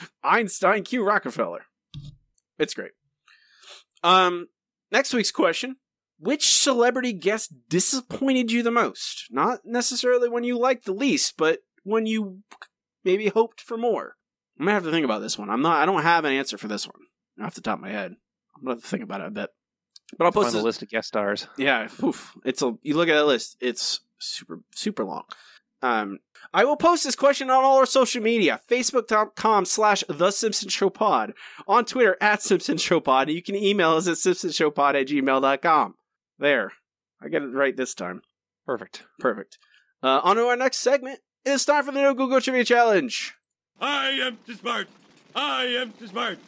Einstein Q Rockefeller. It's great. Um, next week's question: Which celebrity guest disappointed you the most? Not necessarily when you liked the least, but when you maybe hoped for more. I'm gonna have to think about this one. I'm not. I don't have an answer for this one off the top of my head. I'm gonna have to think about it a bit. But I'll post Find the list of guest stars. yeah, oof. It's a you look at that list, it's super super long. Um I will post this question on all our social media, facebook.com slash the Simpson Show Pod, on Twitter at Simpson Show Pod. and You can email us at simpsonshowpod at gmail.com. There. I get it right this time. Perfect. Perfect. Uh, on to our next segment. It's time for the No Google Trivia Challenge. I am too smart. I am too smart.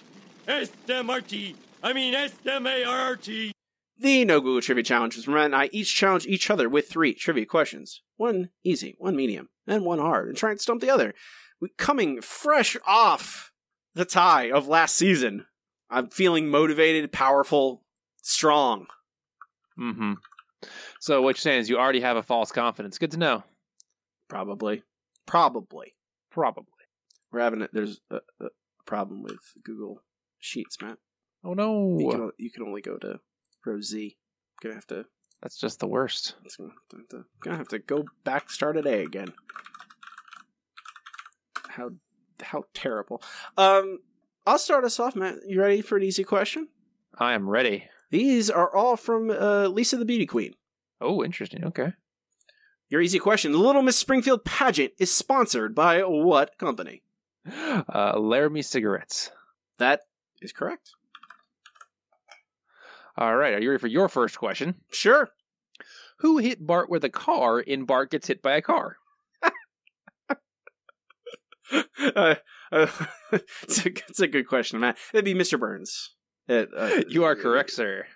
S-M-R-T. I mean S-M-A-R-R-T. The No Google Trivia Challenge is Matt and I each challenge each other with three trivia questions. One easy, one medium, and one hard, and try and stump the other. We, coming fresh off the tie of last season, I'm feeling motivated, powerful, strong. Mm-hmm. So what you're saying is you already have a false confidence. Good to know. Probably. Probably. Probably. We're having it. There's a, a problem with Google Sheets, Matt. Oh no. You can, you can only go to row Z. Gonna have to. That's just the worst. It's gonna have to, gonna have to go back, start at A again. How how terrible. Um, I'll start us off, Matt. You ready for an easy question? I am ready. These are all from uh, Lisa the Beauty Queen. Oh, interesting. Okay. Your easy question: The Little Miss Springfield pageant is sponsored by what company? Uh, Laramie cigarettes. That is correct. All right. Are you ready for your first question? Sure. Who hit Bart with a car in Bart Gets Hit by a Car? uh, uh, it's, a, it's a good question, Matt. It'd be Mr. Burns. It, uh, You are correct, sir.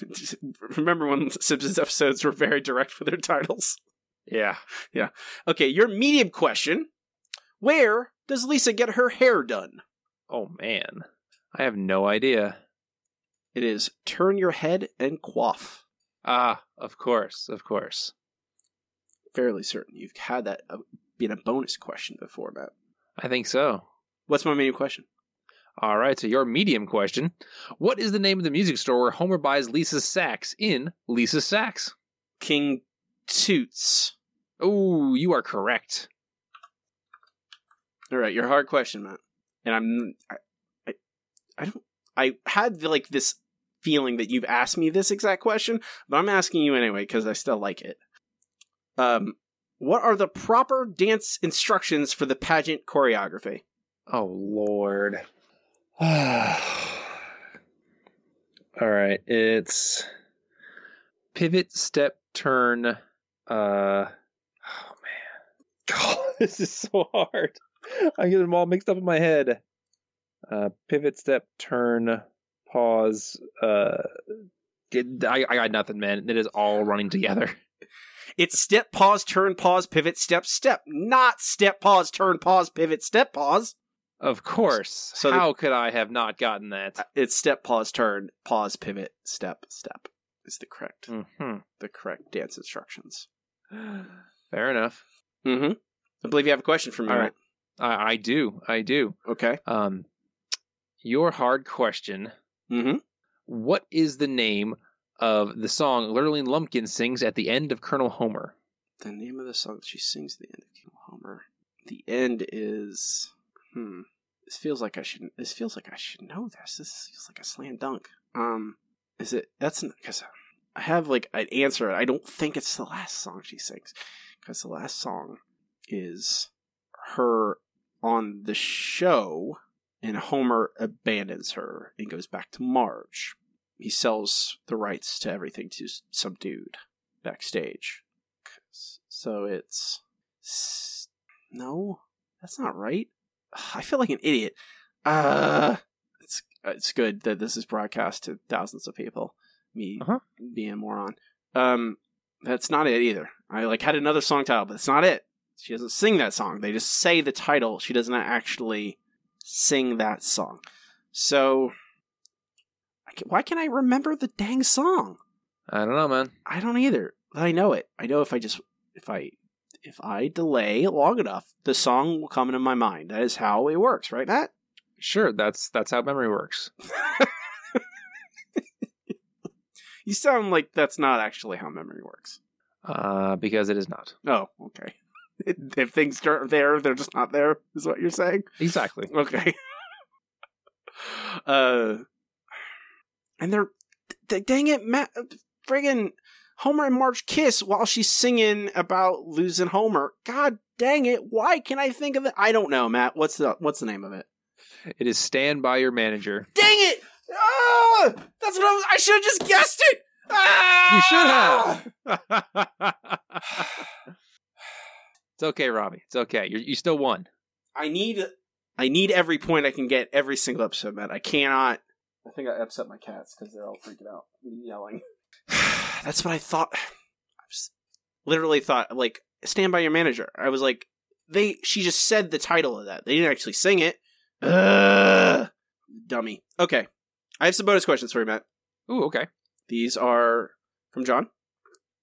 remember when Simpsons episodes were very direct with their titles? Yeah. Yeah. Okay, your medium question. Where does Lisa get her hair done? Oh, man. I have no idea. It is turn your head and quaff. Ah, of course. Of course. fairly certain you've had that uh, being a bonus question before, Matt. I think so. What's my medium question? All right, so your medium question. What is the name of the music store where Homer buys Lisa's sax in Lisa's Sax? King Toots. Oh, you are correct. All right, your hard question, Matt. And I'm, I, don't, I had like this feeling that you've asked me this exact question, but I'm asking you anyway because I still like it. Um, what are the proper dance instructions for the pageant choreography? Oh Lord. All right, it's pivot, step, turn. Uh, oh man, God, this is so hard. I'm getting them all mixed up in my head. Uh, pivot, step, turn, pause. Uh, it, I, I got nothing, man. It is all running together. It's step, pause, turn, pause, pivot, step, step, not step, pause, turn, pause, pivot, step, pause. Of course. So the- How could I have not gotten that? It's step, pause, turn, pause, pivot, step, step. Is the correct, hmm the correct dance instructions. Fair enough. Mm-hmm. I believe you have a question for me. All right? right. I, I do. I do. Okay. Um, your hard question. Mm-hmm. What is the name of the song Lurleen Lumpkin sings at the end of Colonel Homer? The name of the song that she sings at the end of Colonel Homer. The end is hmm. This feels like I should. This feels like I should know this. This feels like a slam dunk. Um, is it? That's because I have like an answer. I don't think it's the last song she sings because the last song is her on the show, and Homer abandons her and goes back to Marge. He sells the rights to everything to some dude backstage. So it's no, that's not right. I feel like an idiot. Uh it's it's good that this is broadcast to thousands of people. Me Uh-huh. being a moron. Um, that's not it either. I like had another song title, but it's not it. She doesn't sing that song. They just say the title. She doesn't actually sing that song. So, I ca- why can't I remember the dang song? I don't know, man. I don't either. But I know it. I know if I just if I if I delay long enough, the song will come into my mind. That is how it works, right, Matt? Sure, that's that's how memory works. You sound like that's not actually how memory works. Uh, because it is not. Oh, okay. If things aren't there, they're just not there. Is what you're saying? Exactly. Okay. uh, and they're d- dang it, Matt, friggin' Homer and Marge kiss while she's singing about losing Homer. God dang it! Why can I think of it? I don't know, Matt. What's the what's the name of it? It is Stand by Your Manager. Dang it! Ah, that's what I, was, I should have just guessed it. Ah! You should have. it's okay, Robbie. It's okay. You you still won. I need I need every point I can get every single episode, Matt. I cannot. I think I upset my cats because they're all freaking out, yelling. That's what I thought. I just literally thought like stand by your manager. I was like, they. She just said the title of that. They didn't actually sing it. Ugh, dummy. Okay, I have some bonus questions for you, Matt. Ooh, okay. These are from John,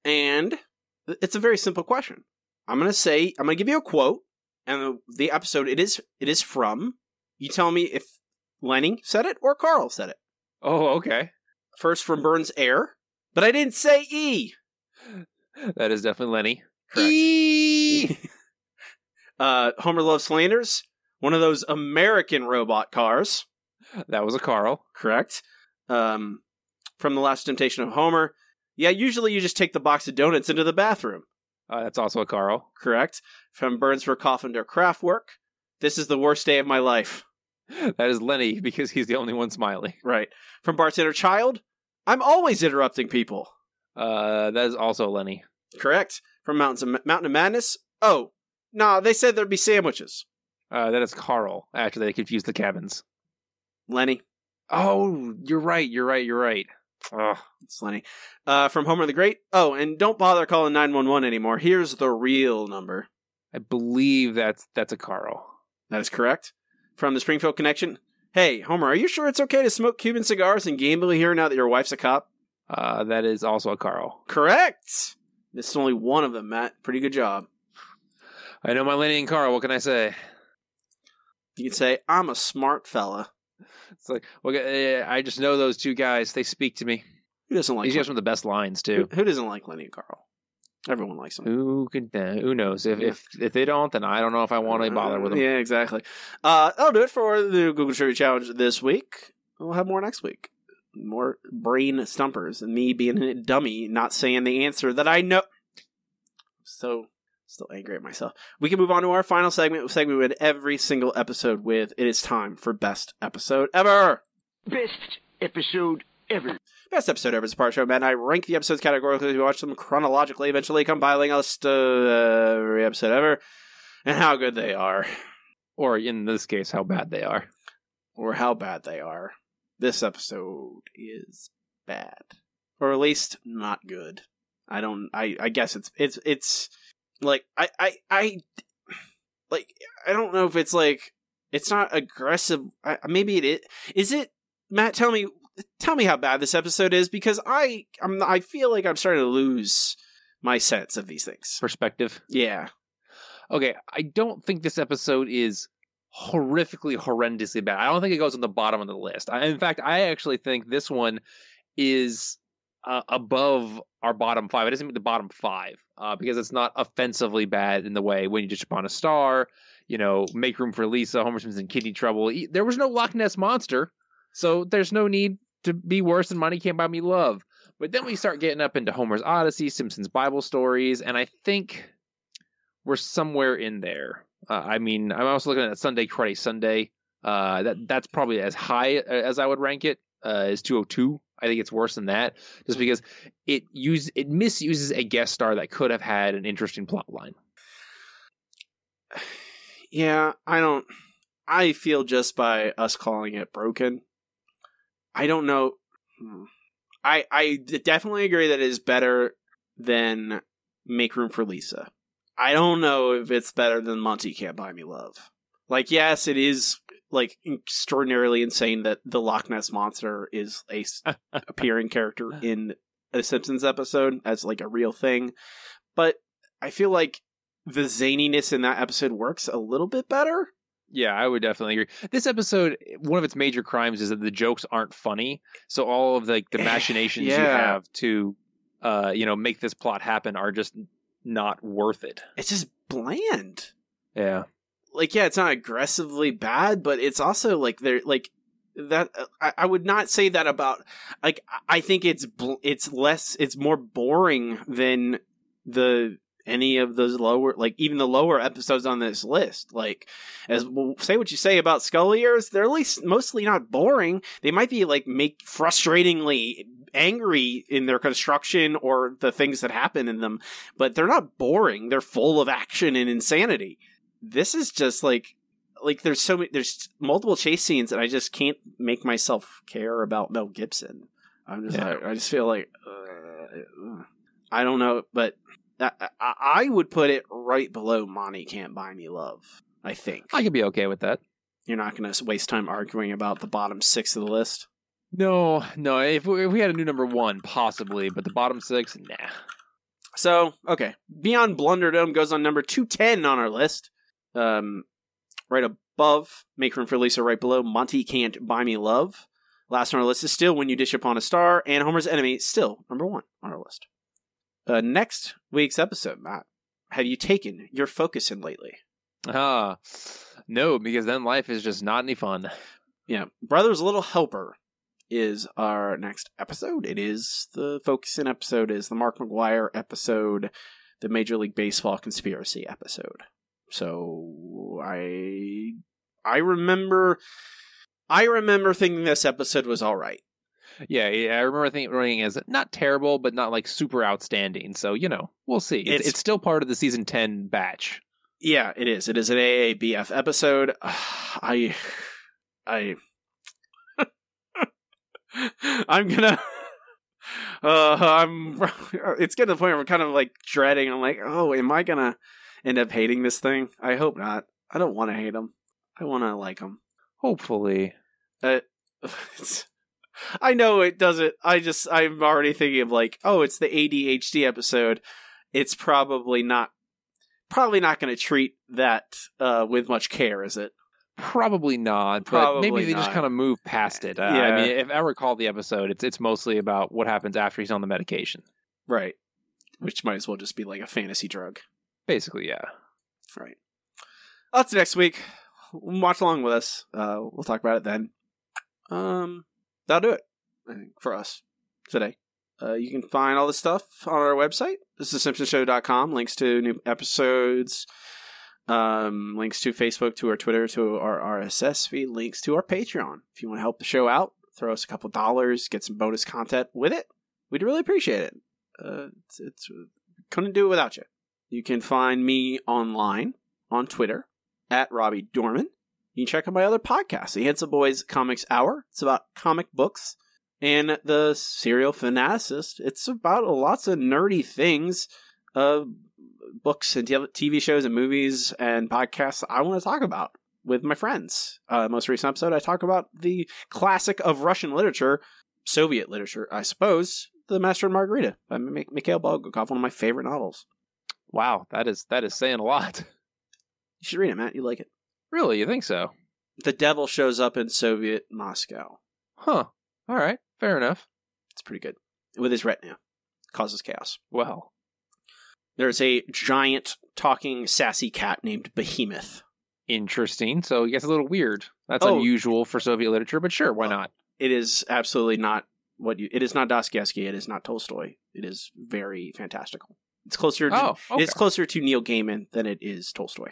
and it's a very simple question. I'm gonna say I'm gonna give you a quote, and the, episode it is it is from. You tell me if Lenny said it or Carl said it. Oh, okay. First from Burns' Heir, but I didn't say E. That is definitely Lenny. Correct. E! uh, Homer loves Flanders, one of those American robot cars. That was a Carl. Correct. Um, from the Last Temptation of Homer. Yeah, usually you just take the box of donuts into the bathroom. Uh, that's also a Carl. Correct. From Burns for Coffin Craft Work. This is the worst day of my life. That is Lenny because he's the only one smiling. Right. From Bart's Inner Child. I'm always interrupting people. Uh, that is also Lenny. Correct. From Mountains of, Mountain of Madness. Oh, nah, they said there'd be sandwiches. Uh, that is Carl after they confused the cabins. Lenny. Oh, you're right. You're right. You're right. Ugh. It's Lenny. Uh, from Homer the Great. Oh, and don't bother calling 911 anymore. Here's the real number. I believe that's that's a Carl. That is correct. From the Springfield Connection. Hey, Homer, are you sure it's okay to smoke Cuban cigars and gamble here now that your wife's a cop? Uh, that is also a Carl. Correct. This is only one of them, Matt. Pretty good job. I know my Lenny and Carl. What can I say? You can say, I'm a smart fella. It's like, well, I just know those two guys. They speak to me. Who doesn't like guys Len- some of the best lines too. who doesn't like Lenny and Carl? Everyone likes them. Who can? Who knows? If if if they don't, then I don't know if I want to bother with them. Yeah, exactly. Uh, that'll do it for the Google Trivia Challenge this week. We'll have more next week. More brain stumpers and me being a dummy, not saying the answer that I know. So, still angry at myself. We can move on to our final segment, segment with every single episode with It is time for Best Episode Ever. Best episode ever. Best episode ever is a part show, Matt and I rank the episodes categorically. We watch them chronologically, eventually compiling a list of uh, every episode ever and how good they are. Or in this case, how bad they are. or how bad they are. This episode is bad, or at least not good. I don't. I. I guess it's. It's. It's like I. I. I. Like I don't know if it's like it's not aggressive. I, maybe it is. Is it Matt? Tell me. Tell me how bad this episode is because I. I'm. I feel like I'm starting to lose my sense of these things. Perspective. Yeah. Okay, I don't think this episode is horrifically, horrendously bad. I don't think it goes on the bottom of the list. I, in fact, I actually think this one is uh, above our bottom five. It doesn't make the bottom five uh, because it's not offensively bad in the way when you just upon a star, you know, make room for Lisa, Homer Simpson's in kidney trouble. There was no Loch Ness monster, so there's no need to be worse than Monty Can't Buy Me Love. But then we start getting up into Homer's Odyssey, Simpsons Bible stories, and I think we're somewhere in there. Uh, I mean, I'm also looking at Sunday, Cruddy Sunday. Uh, that that's probably as high as I would rank it. Uh, is 202. I think it's worse than that, just because it use it misuses a guest star that could have had an interesting plot line. Yeah, I don't. I feel just by us calling it broken. I don't know. Hmm. I I definitely agree that it is better than Make Room for Lisa. I don't know if it's better than Monty Can't Buy Me Love. Like, yes, it is like extraordinarily insane that the Loch Ness monster is a appearing character in a Simpsons episode as like a real thing, but I feel like the zaniness in that episode works a little bit better. Yeah, I would definitely agree. This episode, one of its major crimes is that the jokes aren't funny. So all of the the machinations you have to, uh, you know, make this plot happen are just not worth it. It's just bland. Yeah. Like, yeah, it's not aggressively bad, but it's also like they're like that. I, I would not say that about like. I think it's it's less. It's more boring than the any of those lower like even the lower episodes on this list like as well, say what you say about scully ears they're at least mostly not boring they might be like make frustratingly angry in their construction or the things that happen in them but they're not boring they're full of action and insanity this is just like like there's so many there's multiple chase scenes and i just can't make myself care about mel gibson i'm just Yeah. like, i just feel like uh, i don't know but I, I, I would put it right below monty can't buy me love i think I could be okay with that. you're not going to waste time arguing about the bottom six of the list No, no. If we, if we had a new number one, possibly, but the bottom six, nah. So, okay. Beyond Blunderdome goes on number 210 on our list. Um, right above, Make Room for Lisa, right below, Monty Can't Buy Me Love. Last on our list is still When You Dish Upon a Star, and Homer's Enemy, still number one on our list. Uh, next week's episode, Matt. Have you taken your Focusyn lately? Ah, no, because then life is just not any fun. Yeah. Brother's Little Helper is our next episode. It is the Focusyn episode is the Mark McGwire episode, the Major League Baseball conspiracy episode. So I I remember I remember thinking this episode was all right. Yeah, yeah, I remember thinking as not terrible, but not like super outstanding. So you know, we'll see. It's, It's- it's still part of the season ten batch. Yeah, it is. It is an AABF episode. I I I'm gonna uh I'm it's getting to the point where I'm kind of like dreading. I'm like, "Oh, am I going to end up hating this thing?" I hope not. I don't want to hate them. I want to like them. Hopefully. Uh, I know it doesn't. I just I'm already thinking of like, oh, it's the ADHD episode, it's probably not probably not going to treat that uh, with much care, is it? Probably not, but Probably maybe they just kind of move past it. Uh, Yeah. I mean, if I recall the episode, it's it's mostly about what happens after he's on the medication. Right. Which might as well just be like a fantasy drug. Basically, yeah. Right. That's next week. Watch along with us. Uh, we'll talk about it then. Um, that'll do it. Think for us today. Uh, you can find all this stuff on our website. This is simpsonshow.com. Links to new episodes. Um, links to Facebook, to our Twitter, to our RSS feed. Links to our Patreon. If you want to help the show out, throw us a couple dollars, get some bonus content with it. We'd really appreciate it. Uh, it's, it's couldn't do it without you. You can find me online on Twitter at Robbie Dorman. You can check out my other podcast, the Handsome Boys Comics Hour. It's about comic books and the serial fanaticist. It's about lots of nerdy things, uh, books and TV shows and movies and podcasts I want to talk about with my friends. Uh, most recent episode, I talk about the classic of Russian literature, Soviet literature, I suppose, The Master and Margarita by Mi- Mikhail Bulgakov, one of my favorite novels. Wow, that is that is saying a lot. You should read it, Matt. You like it. Really, you think so? The devil shows up in Soviet Moscow. Huh. All right, fair enough. It's pretty good. With his retinue. Causes chaos. Well, There's a giant talking sassy cat named Behemoth. interesting. So it gets a little weird. That's Oh. unusual for Soviet literature, but sure, why not? It is absolutely not what you. It is not Dostoevsky. It is not Tolstoy. It is very fantastical. It's closer. To, Oh, okay. It's closer to Neil Gaiman than it is Tolstoy.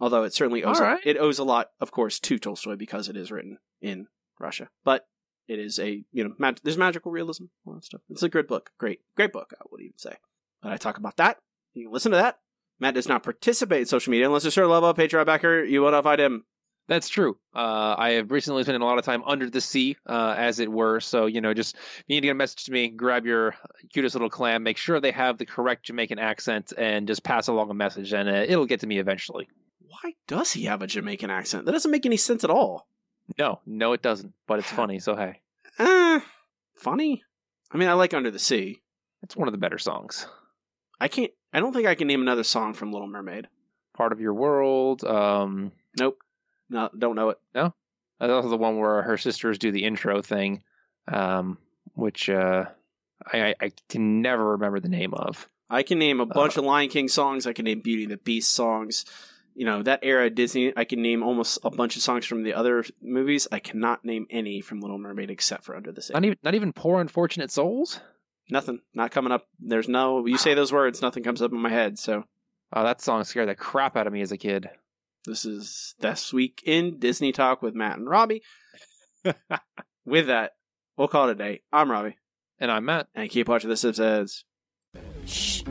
Although it certainly owes. All a- it owes a lot, of course, to Tolstoy because it is written in Russia. But it is a you know mag- there's magical realism, all that stuff. It's a good book. Great, great book. I would even say. But I talk about that. You can listen to that. Matt does not participate in social media unless you're sure love a Patreon backer. You will not find him. That's true. Uh, I have recently spent a lot of time under the sea, uh, as it were. So, you know, just if you need to get a message to me, grab your cutest little clam, make sure they have the correct Jamaican accent, and just pass along a message, and uh, it'll get to me eventually. Why does he have a Jamaican accent? That doesn't make any sense at all. No, no, it doesn't, but it's funny, so hey. Eh, funny. I mean, I like Under the Sea. It's one of the better songs. I can't. I don't think I can name another song from Little Mermaid. Part of your world. Um, Nope. No, don't know it. no, that's also the one where her sisters do the intro thing, um, which uh, I, I- can never remember the name of. I can name a bunch of Lion King songs. I can name Beauty and the Beast songs. You know that era of Disney. I can name almost a bunch of songs from the other movies. I cannot name any from Little Mermaid except for Under the Sea. Not even, not even poor unfortunate souls. Nothing. Not coming up. There's no. You say those words, nothing comes up in my head. So Oh, that song scared the crap out of me as a kid. This is this week in Disney Talk with Matt and Robbie. with that, we'll call it a day. I'm Robbie, And I'm Matt. and keep watching the Simpsons. Shh.